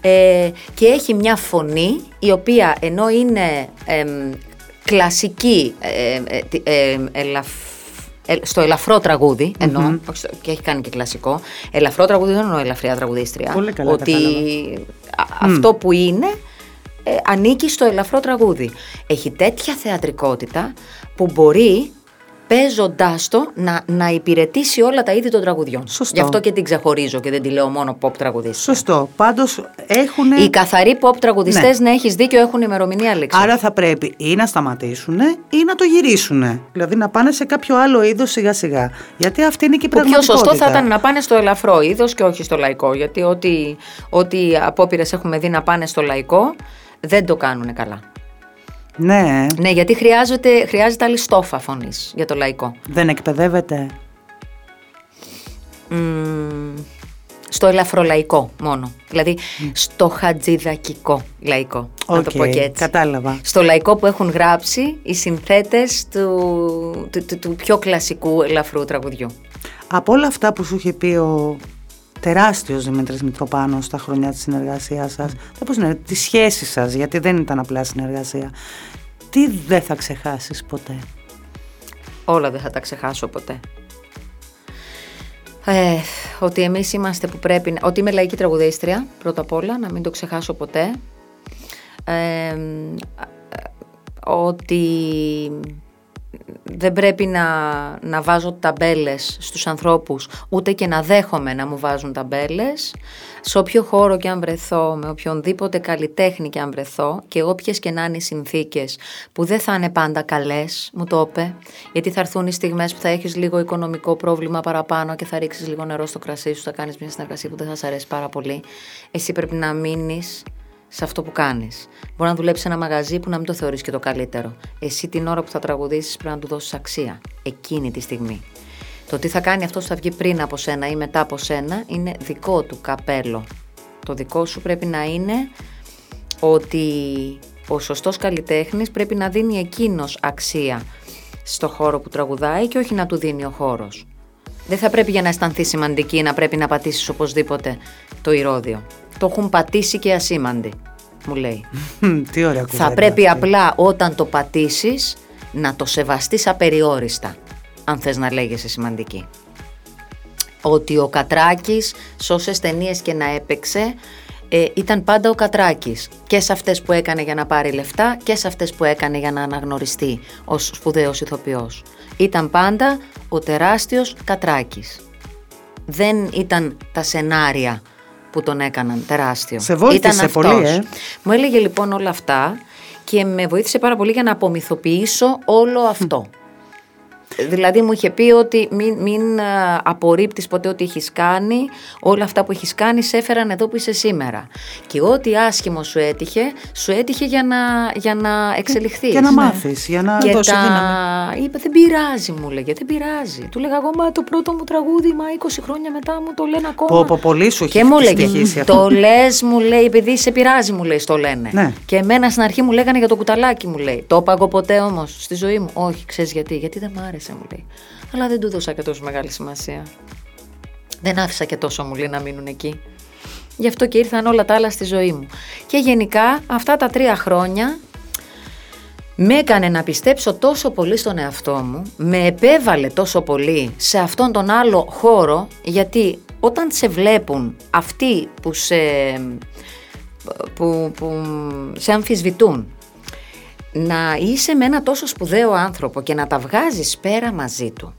Ε, και έχει μια φωνή η οποία ενώ είναι κλασική ε, στο ελαφρό τραγούδι, και έχει κάνει και κλασικό, ελαφρό τραγούδι δεν εννοώ ελαφριά τραγουδίστρια, Πολύ καλά ότι αυτό που είναι ε, ανήκει στο ελαφρό τραγούδι. Έχει τέτοια θεατρικότητα που μπορεί παίζοντάς το να, να υπηρετήσει όλα τα είδη των τραγουδιών. Σωστό. Γι' αυτό και την ξεχωρίζω και δεν τη λέω μόνο pop τραγουδίστρια. Σωστό. Πάντως έχουν. Οι καθαροί pop τραγουδιστές, ναι. να έχεις δίκιο, έχουν ημερομηνία λήξη. Άρα θα πρέπει ή να σταματήσουν ή να το γυρίσουν. Δηλαδή να πάνε σε κάποιο άλλο είδος σιγά σιγά. Γιατί αυτή είναι και η Που πιο πραγματικότητα. σωστό θα ήταν να πάνε στο ελαφρό είδος και όχι στο λαϊκό. Γιατί ό,τι, ό,τι απόπειρες έχουμε δει να πάνε στο λαϊκό δεν το κάνουν καλά. Ναι, Ναι, γιατί χρειάζεται, χρειάζεται άλλη στόφα φωνής για το λαϊκό. δεν εκπαιδεύεται. Μμμ, στο ελαφρολαϊκό μόνο. Δηλαδή στο χατζηδακικό λαϊκό. Να το Οκ, πω και έτσι. Κατάλαβα. Στο λαϊκό που έχουν γράψει οι συνθέτες του, του, του, του πιο κλασικού ελαφρού τραγουδιού. Από όλα αυτά που σου είχε πει ο τεράστιος Δημήτρης Μητροπάνος στα χρόνια της συνεργασίας σας, θα πώς είναι, τη σχέση σας, γιατί δεν ήταν απλά συνεργασία, τι δεν θα ξεχάσεις ποτέ; Όλα δεν θα τα ξεχάσω ποτέ. Ε, ότι εμείς είμαστε που πρέπει, να- ότι είμαι λαϊκή τραγουδίστρια, πρώτα απ' όλα, να μην το ξεχάσω ποτέ. Ε, ότι δεν πρέπει να, να βάζω ταμπέλες στους ανθρώπους, ούτε και να δέχομαι να μου βάζουν ταμπέλες. Σε όποιο χώρο και αν βρεθώ, με οποιονδήποτε καλλιτέχνη και αν βρεθώ και όποιες και να είναι οι συνθήκες που δεν θα είναι πάντα καλές, μου το είπε, γιατί θα έρθουν οι στιγμές που θα έχεις λίγο οικονομικό πρόβλημα παραπάνω και θα ρίξεις λίγο νερό στο κρασί σου, θα κάνεις μια συνεργασία που δεν θα σε αρέσει πάρα πολύ. Εσύ πρέπει να μείνεις σε αυτό που κάνεις. Μπορεί να δουλέψεις σε ένα μαγαζί που να μην το θεωρείς και το καλύτερο. Εσύ την ώρα που θα τραγουδήσεις πρέπει να του δώσεις αξία. Εκείνη τη στιγμή. Το τι θα κάνει αυτός που θα βγει πριν από σένα ή μετά από σένα είναι δικό του καπέλο. Το δικό σου πρέπει να είναι ότι ο σωστός καλλιτέχνης πρέπει να δίνει εκείνος αξία στο χώρο που τραγουδάει και όχι να του δίνει ο χώρος. Δεν θα πρέπει για να αισθανθείς σημαντική να πρέπει να πατήσεις οπωσδήποτε το ηρώδιο. Το έχουν πατήσει και ασήμαντοι, μου λέει. Μμμ, *laughs* Τι ωραία κουβέντα. θα πρέπει αυτή. απλά όταν το πατήσεις να το σεβαστείς απεριόριστα, αν θες να λέγεσαι σημαντική. Ότι ο Κατράκης, σε όσες ταινίες και να έπαιξε, ε, ήταν πάντα ο Κατράκης. Και σε αυτές που έκανε για να πάρει λεφτά και σε αυτές που έκανε για να αναγνωριστεί ως σπουδαίος ηθοποιός. Ήταν πάντα ο τεράστιος Κατράκης. Δεν ήταν τα σενάρια που τον έκαναν τεράστιο. Σε βοήθησε Ήταν πολύ, αυτός. ε. Μου έλεγε λοιπόν όλα αυτά και με βοήθησε πάρα πολύ για να απομυθοποιήσω όλο αυτό. Δηλαδή μου είχε πει ότι μην, μην α, απορρίπτεις ποτέ ό,τι έχεις κάνει, όλα αυτά που έχεις κάνει σε έφεραν εδώ που είσαι σήμερα. Και ό,τι άσχημο σου έτυχε, σου έτυχε για να, για να εξελιχθείς. Για να μάθεις, για να Και δώσεις τα... δύναμη. είπε δεν πειράζει μου λέγε, δεν πειράζει. Του λέγα εγώ μα το πρώτο μου τραγούδι, μα 20 χρόνια μετά μου το λένε ακόμα. Πω, πω, πολύ σου έχει Και μου έλεγε, στοιχήσει αυτό. το λες μου λέει, επειδή σε πειράζει μου λέει, στο λένε. Ναι. Και εμένα στην αρχή μου λέγανε για το κουταλάκι μου λέει. Το είπα εγώ ποτέ όμως στη ζωή μου. Όχι, ξέρεις γιατί. Γιατί δεν μ' άρεσε μου λέει. Αλλά δεν του δώσα και τόσο μεγάλη σημασία. Δεν άφησα και τόσο μου λέει να μείνουν εκεί. Γι' αυτό και ήρθαν όλα τα άλλα στη ζωή μου. Και γενικά αυτά τα τρία χρόνια με έκανε να πιστέψω τόσο πολύ στον εαυτό μου, με επέβαλε τόσο πολύ σε αυτόν τον άλλο χώρο, γιατί όταν σε βλέπουν αυτοί που σε, που, που σε αμφισβητούν, να είσαι με ένα τόσο σπουδαίο άνθρωπο και να τα βγάζεις πέρα μαζί του,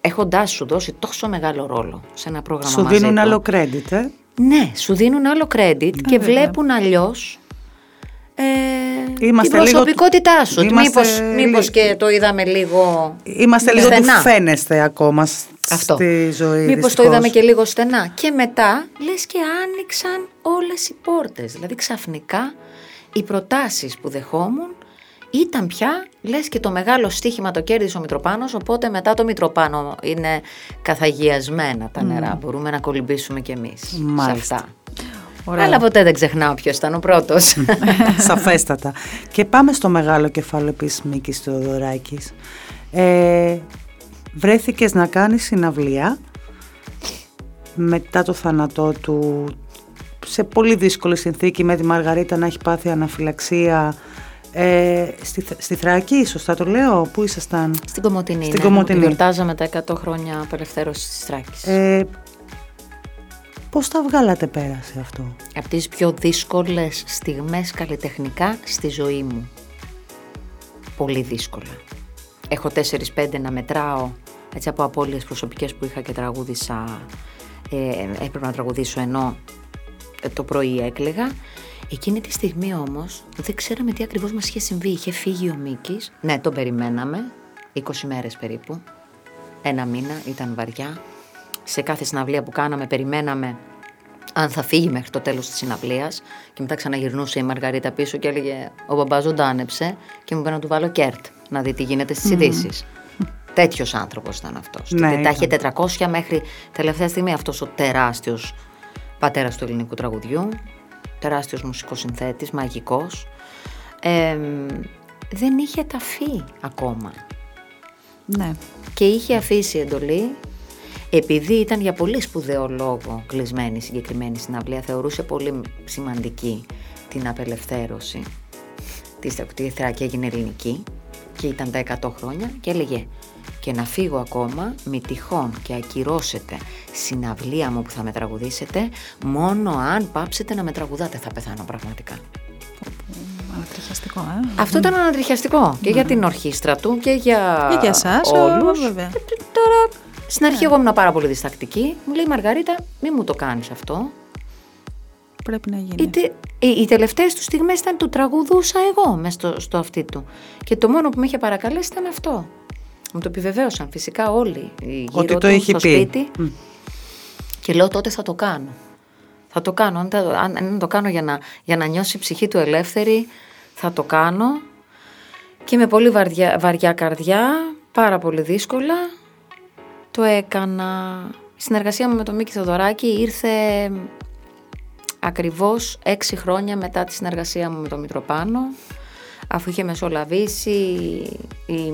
έχοντάς σου δώσει τόσο μεγάλο ρόλο σε ένα πρόγραμμα Σου μαζί δίνουν του. άλλο credit, ε; Ναι, σου δίνουν άλλο credit και βλέπουν αλλιώς ε, Είμαστε την λίγο- προσωπικότητά σου. είμαστε Μήπως, μήπως λίγο- και το είδαμε λίγο Είμαστε λίγο του στενά. φαίνεστε ακόμα σ- Αυτό. στη ζωή. Μήπως το δυστυχώς. είδαμε και λίγο στενά. Και μετά λες και άνοιξαν όλες οι πόρτες. Δηλαδή ξαφνικά οι προτάσεις που δεχόμουν ήταν πια, λες και το μεγάλο στοίχημα το κέρδισε ο Μητροπάνος, οπότε μετά το Μητροπάνο είναι καθαγιασμένα τα νερά. Μπορούμε να κολυμπήσουμε κι εμείς σε Μάλιστα. αυτά. Ωραία. Αλλά ποτέ δεν ξεχνάω ποιος ήταν ο πρώτος. *laughs* *laughs* Σαφέστατα. Και πάμε στο μεγάλο κεφάλαιο επίσης Μίκης Θεοδωράκης. Ε, βρέθηκες να κάνεις συναυλία μετά το θάνατό του σε πολύ δύσκολη συνθήκη με τη Μαργαρίτα να έχει πάθει αναφυλαξία ε, στη, στη Θράκη, σωστά το λέω, πού ήσασταν; Στην Κομωτινή. Στην ναι, Κομωτινή. Γιορτάζαμε τα 100 χρόνια απελευθέρωσης της Θράκης. Ε, πώς τα βγάλατε πέρα σε αυτό; Από τις πιο δύσκολες στιγμές καλλιτεχνικά στη ζωή μου. Πολύ δύσκολα. έχω 4-5 να μετράω έτσι από απώλειες προσωπικές που είχα και τραγούδισα ε, έπρεπε να τραγουδήσω ενώ ε, το πρωί έκλεγα Εκείνη τη στιγμή όμως δεν ξέραμε τι ακριβώς μας είχε συμβεί. Είχε φύγει ο Μίκης. Ναι, τον περιμέναμε. 20 μέρες περίπου. Ένα μήνα, ήταν βαριά. Σε κάθε συναυλία που κάναμε περιμέναμε αν θα φύγει μέχρι το τέλος της συναυλίας και μετά ξαναγυρνούσε η Μαργαρίτα πίσω και έλεγε ο μπαμπάς ζωντάνεψε και μου είπε να του βάλω κέρτ να δει τι γίνεται στις mm. ειδήσεις. Τέτοιος άνθρωπος ήταν αυτός. Ναι, τα είχε 400 μέχρι τελευταία στιγμή αυτός ο τεράστιος πατέρας του ελληνικού τραγουδιού τεράστιος μουσικός συνθέτης, μαγικός, δεν είχε ταφεί ακόμα. Ναι. Και είχε αφήσει εντολή, επειδή ήταν για πολύ σπουδαίο λόγο κλεισμένη η συγκεκριμένη συναυλία, θεωρούσε πολύ σημαντική την απελευθέρωση της και έγινε ελληνική και ήταν τα 100 χρόνια και έλεγε και να φύγω ακόμα μη τυχόν και ακυρώσετε συναυλία μου που θα με τραγουδήσετε μόνο αν πάψετε να με τραγουδάτε θα πεθάνω πραγματικά. Ανατριχιαστικό, ε. Αυτό ήταν ανατριχιαστικό και για ναι. την ορχήστρα του και για, και για εσάς, όλους. Βέβαια. Τώρα, στην αρχή ναι. εγώ ήμουν πάρα πολύ διστακτική. Μου λέει Μαργαρίτα, μη μου το κάνεις αυτό. Πρέπει να γίνει. οι, οι τελευταίες τους στιγμές ήταν του τραγουδούσα εγώ μέσα στο, στο αυτί του. Και το μόνο που με είχε παρακαλέσει ήταν αυτό. Μου το επιβεβαίωσαν φυσικά όλοι γύρω Ότι το του, είχε στο πει. σπίτι. Και λέω τότε θα το κάνω. Θα το κάνω. Αν, αν, αν το κάνω για να, για να νιώσει η ψυχή του ελεύθερη, θα το κάνω. Και με πολύ βαριά, βαριά καρδιά, πάρα πολύ δύσκολα, το έκανα. Η συνεργασία μου με τον Μίκη Θεοδωράκη ήρθε ακριβώς έξι χρόνια μετά τη συνεργασία μου με τον Μητροπάνο, αφού είχε μεσολαβήσει η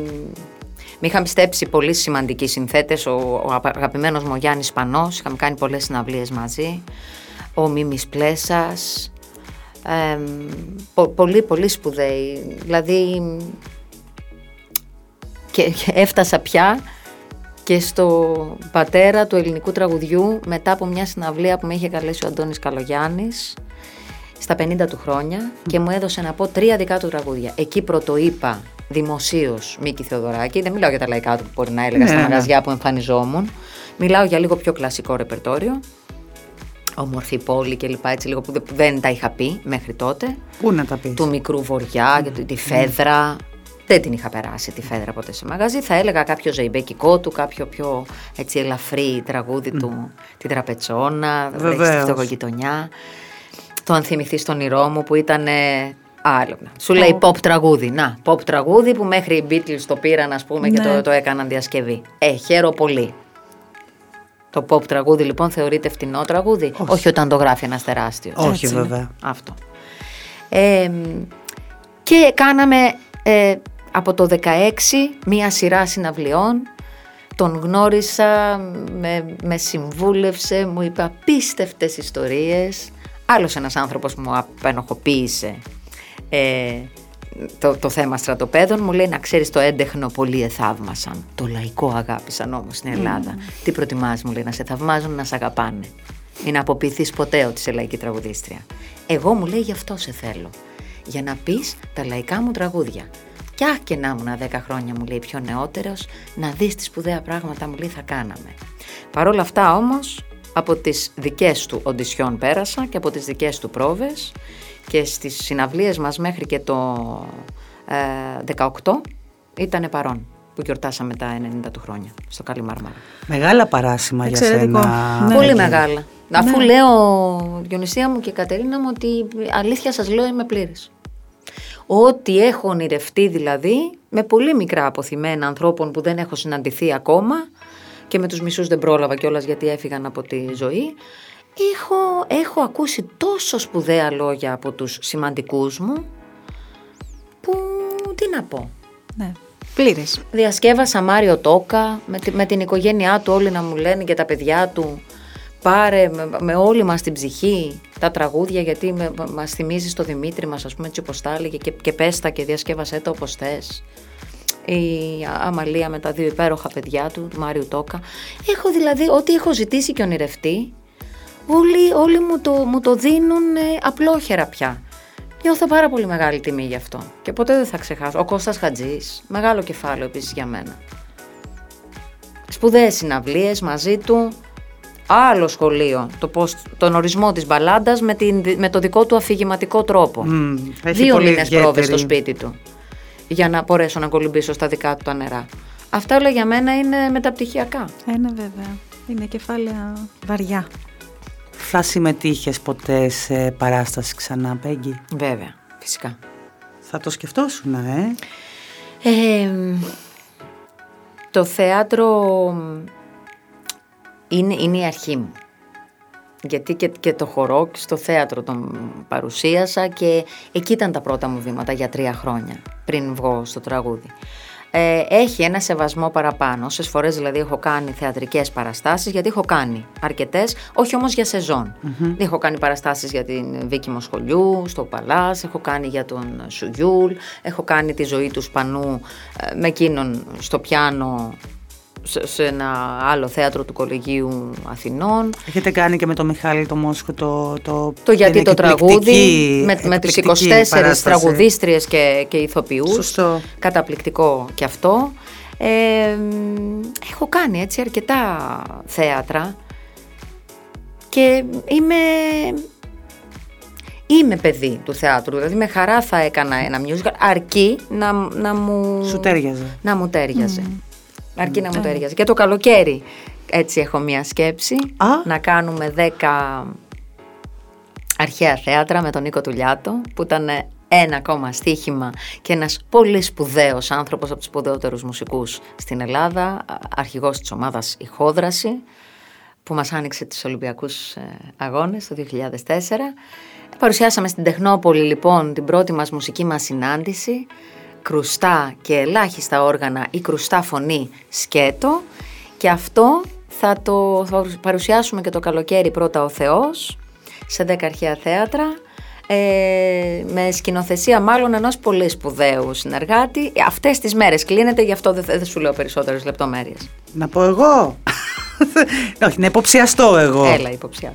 με είχαν πιστέψει πολύ σημαντικοί συνθέτες. Ο, ο αγαπημένος μου Γιάννης Πανός, είχαμε κάνει πολλές συναυλίες μαζί. Ο Μίμης Πλέσας. Ε, πολύ, πολύ σπουδαίοι. Δηλαδή. Και, έφτασα πια και στο πατέρα του ελληνικού τραγουδιού μετά από μια συναυλία που με είχε καλέσει ο Αντώνης Καλογιάννης στα 50 του χρόνια και μου έδωσε να πω τρία δικά του τραγούδια. Εκεί πρωτοείπα δημοσίως Μίκη Θεοδωράκη. Δεν μιλάω για τα λαϊκά του που μπορεί να έλεγα ναι, στα ναι. μαγαζιά που εμφανιζόμουν. Μιλάω για λίγο πιο κλασικό ρεπερτόριο. Ομορφή πόλη και λοιπά, έτσι λίγο που δεν τα είχα πει μέχρι τότε. Πού να τα πεις; Του μικρού βοριά, mm. τη φέδρα. Δεν την είχα περάσει τη φέδρα ποτέ σε μαγαζί. Θα έλεγα κάποιο ζεϊμπέκικό του, κάποιο πιο έτσι ελαφρύ τραγούδι του, την τραπετσόνα, τη γειτονιά. Το αν θυμηθείς τον όνειρό μου που ήταν Άλλο. Σου λέει pop τραγούδι. Να, pop τραγούδι που μέχρι οι Beatles το πήραν, ας πούμε, και το, ναι. το έκαναν διασκευή. Ε, χαίρο πολύ. Το pop τραγούδι λοιπόν θεωρείται φτηνό τραγούδι; Όχι, όταν το γράφει ένας τεράστιος. Όχι, βέβαια. Αυτό. Ε, και κάναμε ε, από το 16 μία σειρά συναυλιών. Τον γνώρισα, με, με συμβούλευσε, μου είπε απίστευτες ιστορίες. Άλλος ένας άνθρωπος μου απενοχοποίησε ε, το, το θέμα στρατοπέδων μου λέει να ξέρεις το έντεχνο πολύ εθαύμασαν. Το λαϊκό αγάπησαν όμως στην Ελλάδα. Τι προτιμάς μου λέει να σε θαυμάζουν να σε αγαπάνε. Μην αποποιηθείς ποτέ ότι είσαι λαϊκή τραγουδίστρια. Εγώ μου λέει γι' αυτό σε θέλω. Για να πεις τα λαϊκά μου τραγούδια. Κι αχ και να ήμουν 10 χρόνια μου λέει πιο νεότερος, να δεις τι σπουδαία πράγματα μου λέει θα κάναμε. Παρ' όλα αυτά όμως από τις δικές του οντισιόν πέρασα και από τις δικές του πρόβες και στις συναυλίες μας μέχρι και το ε, 18 ήταν παρόν που γιορτάσαμε τα 90 του χρόνια στο Καλή Μάρμαρα. Μεγάλα παράσημα για σένα. Ναι. Πολύ μεγάλα. Ναι. Αφού λέω, Διονυσία μου και Κατερίνα μου, ότι αλήθεια σας λέω είμαι πλήρης. Ό,τι έχω ονειρευτεί δηλαδή, με πολύ μικρά αποθυμένα ανθρώπων που δεν έχω συναντηθεί ακόμα και με τους μισούς δεν πρόλαβα κιόλας γιατί έφυγαν από τη ζωή, έχω, έχω ακούσει τόσο σπουδαία λόγια από τους σημαντικούς μου που τι να πω. Ναι. Πλήρες. Διασκεύασα Μάριο Τόκα με, με την οικογένειά του όλοι να μου λένε για τα παιδιά του πάρε με, με όλη μας την ψυχή τα τραγούδια γιατί με, μας θυμίζεις το Δημήτρη μας ας πούμε έτσι όπως τα έλεγε και, και πες τα και διασκεύασέ τα όπως θες η Αμαλία με τα δύο υπέροχα παιδιά του, του Μάριου Τόκα. Έχω δηλαδή ό,τι έχω ζητήσει και ονειρευτεί όλοι, όλοι μου, το, μου το δίνουν ε, απλόχερα πια. Νιώθω πάρα πολύ μεγάλη τιμή γι' αυτό. Και ποτέ δεν θα ξεχάσω. Ο Κώστας Χατζής, μεγάλο κεφάλαιο επίσης για μένα. Σπουδαίες συναυλίες μαζί του, άλλο σχολείο, το πώς, τον ορισμό της μπαλάντας με, την, με το δικό του αφηγηματικό τρόπο. Μμ, έχει Δύο πολύ μήνες ιδιαίτερη. πρόβες στο σπίτι του για να μπορέσω να κολυμπήσω στα δικά του τα νερά. Αυτά όλα για μένα είναι μεταπτυχιακά. Ένα βέβαια. Είναι κεφάλαια βαριά. Θα συμμετείχες ποτέ σε παράσταση ξανά, Πέγγι; Βέβαια, φυσικά. Θα το σκεφτόσουν, ε; Ε, το θέατρο είναι, είναι η αρχή μου. Γιατί και, και το χορό και στο θέατρο τον παρουσίασα και εκεί ήταν τα πρώτα μου βήματα για τρία χρόνια πριν βγω στο τραγούδι. Ε, έχει ένα σεβασμό παραπάνω. Όσες φορές δηλαδή έχω κάνει θεατρικές παραστάσεις γιατί έχω κάνει αρκετές, όχι όμως για σεζόν. Έχω κάνει παραστάσεις για την Βίκη Μοσχολιού, στο Παλάς, έχω κάνει για τον Σουγιούλ, έχω κάνει τη ζωή τους Σπανού ε, με εκείνον στο πιάνο σε, σε ένα άλλο θέατρο του Κολεγίου Αθηνών. Έχετε κάνει και με τον Μιχάλη το Μόσχο το... Το, Το γιατί την το τραγούδι εκπληκτική- με, με τις εκπληκτική 24 παράσταση. τραγουδίστριες και, και ηθοποιούς. Σωστό. Καταπληκτικό και αυτό. Ε, μ, έχω κάνει έτσι αρκετά θέατρα και είμαι, είμαι παιδί του θεάτρου. Δηλαδή με χαρά θα έκανα ένα musical αρκεί να, να μου... Σου τέριαζε. Να μου τέριαζε. Αρκεί να μου τέριαζε. Και το καλοκαίρι έτσι έχω μία σκέψη. Α. Να κάνουμε 10 αρχαία θέατρα με τον Νίκο Τουλιάτο που ήταν ένα ακόμα στοίχημα και ένας πολύ σπουδαίος άνθρωπος από τους σπουδαιότερους μουσικούς στην Ελλάδα, α- αρχηγός της ομάδας «Η Χόδραση» που μας άνοιξε τους Ολυμπιακούς ε, Αγώνες το 2004. Παρουσιάσαμε στην Τεχνόπολη λοιπόν την πρώτη μας μουσική μας συνάντηση, κρουστά και ελάχιστα όργανα ή κρουστά φωνή σκέτο και αυτό θα το θα παρουσιάσουμε και το καλοκαίρι πρώτα ο Θεός σε 10 αρχαία θέατρα ε, με σκηνοθεσία μάλλον ενός πολύ σπουδαίου συνεργάτη. Αυτές τις μέρες κλείνεται, γι' αυτό δεν, δεν σου λέω περισσότερες λεπτομέρειες. Να πω εγώ; *laughs* Όχι, να υποψιαστώ εγώ. Έλα, υποψιά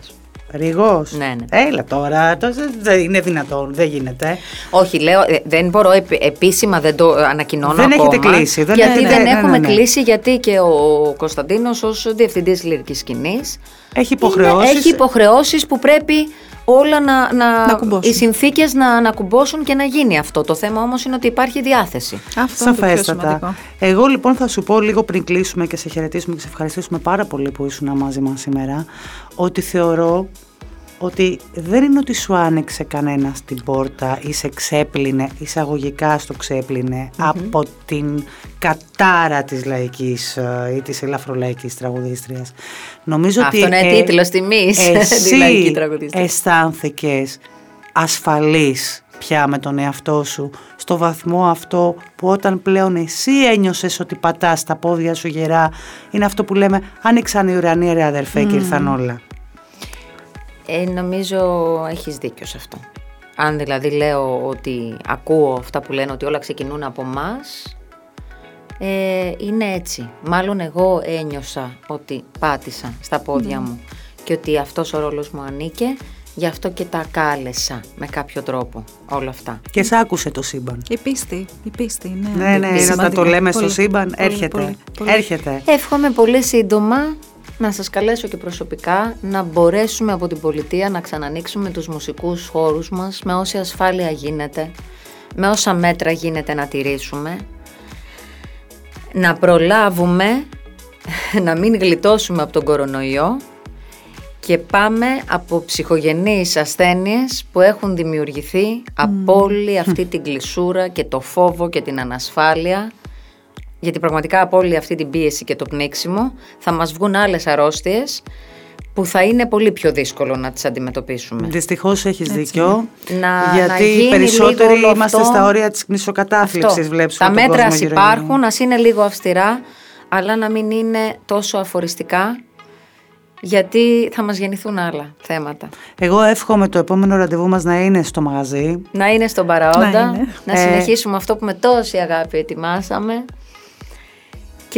σου. Ρηγός. Ναι, ναι. Έλα τώρα, το- δεν είναι δυνατόν, δεν γίνεται. Όχι, λέω, ε, δεν μπορώ επι- επίσημα, δεν το ανακοινώνω Δεν ακόμα. έχετε κλείσει, δεν γιατί έχετε- δεν ναι, ναι, έχουμε ναι. κλείσει, γιατί και ο Κωνσταντίνος ως διευθυντής λυρικής σκηνής Έχει υποχρεώσεις. έχει υποχρεώσεις που πρέπει όλα να, να, Να κουμπώσουν. οι συνθήκες να, να κουμπώσουν και να γίνει αυτό. Το θέμα όμως είναι ότι υπάρχει διάθεση. Αυτό είναι το πιο Σαφέστατα. σημαντικό. Εγώ λοιπόν θα σου πω λίγο πριν κλείσουμε και σε χαιρετήσουμε και σε ευχαριστήσουμε πάρα πολύ που ήσουν μαζί μας σήμερα ότι θεωρώ ότι δεν είναι ότι σου άνοιξε κανένα την πόρτα ή σε ξέπλυνε, εισαγωγικά στο ξεπλυνε από την κατάρα της λαϊκής ε, ή της ελαφρολαϊκής τραγουδίστριας. Νομίζω Αυτό ότι είναι τίτλος τιμής, *laughs* τη εσύ λαϊκή τραγουδίστρια. αισθάνθηκες ασφαλής πια με τον εαυτό σου στο βαθμό αυτό που όταν πλέον εσύ ένιωσες ότι πατάς τα πόδια σου γερά είναι αυτό που λέμε άνοιξαν οι ουρανοί ρε αδερφέ και ήρθαν όλα. Ε, νομίζω έχεις δίκιο σε αυτό. Αν δηλαδή λέω ότι ακούω αυτά που λένε ότι όλα ξεκινούν από μας, ε, είναι έτσι. Μάλλον εγώ ένιωσα ότι πάτησα στα πόδια μου και ότι αυτός ο ρόλος μου ανήκε, γι' αυτό και τα κάλεσα με κάποιο τρόπο όλα αυτά. Και σ' άκουσε το σύμπαν. Η πίστη, η πίστη, ναι. Ναι, ναι, Είναι είναι όταν σημαντικό. το λέμε στο Πολύ, σύμπαν, πολύ, έρχεται. πολύ, πολύ. Έρχεται. Εύχομαι πολύ σύντομα να σας καλέσω και προσωπικά να μπορέσουμε από την πολιτεία να ξανανοίξουμε τους μουσικούς χώρους μας με όση ασφάλεια γίνεται, με όσα μέτρα γίνεται να τηρήσουμε, να προλάβουμε να μην γλιτώσουμε από τον κορονοϊό και πάμε από ψυχογενείς ασθένειες που έχουν δημιουργηθεί από όλη αυτή την κλεισούρα και το φόβο και την ανασφάλεια γιατί πραγματικά από όλη αυτή την πίεση και το πνίξιμο θα μας βγουν άλλες αρρώστιες που θα είναι πολύ πιο δύσκολο να τις αντιμετωπίσουμε. Δυστυχώς έχεις δίκιο. Να- να γιατί γίνει οι περισσότεροι λίγο όλο είμαστε αυτό. στα όρια της νησοκατάθλιψη. Αυτό. Βλέπεις Τα μέτρα ας υπάρχουν, ας είναι λίγο αυστηρά, αλλά να μην είναι τόσο αφοριστικά, γιατί θα μας γεννηθούν άλλα θέματα. Εγώ εύχομαι το επόμενο ραντεβού μας να είναι στο μαγαζί. Να είναι στον παραόντα, Να να, είναι. Ε. συνεχίσουμε αυτό που με τόση αγάπη ετοιμάσαμε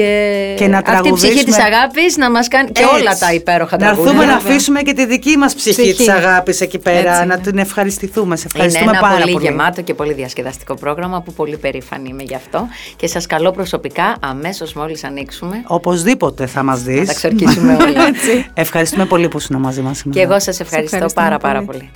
και, Και να αυτή η ψυχή τραγουδήσουμε. της αγάπης να μας κάνει και Έτσι. όλα τα υπέροχα Να τραγούδια. έρθουμε να αφήσουμε και τη δική μας ψυχή, Ψυχή. της αγάπης εκεί πέρα, Έτσι να είναι. την ευχαριστηθούμε. Σε Είναι ευχαριστούμε ένα πάρα πολύ, πολύ. γεμάτο και πολύ διασκεδαστικό πρόγραμμα που πολύ περήφανη είμαι γι' αυτό και σας καλώ προσωπικά αμέσως μόλις ανοίξουμε Οπωσδήποτε θα μας να δεις. τα ξορκίσουμε όλα. *laughs* Ευχαριστούμε πολύ που ήσουν μαζί μας σήμερα. και εγώ σας ευχαριστώ ευχαριστούμε πάρα πάρα πολύ. πολύ.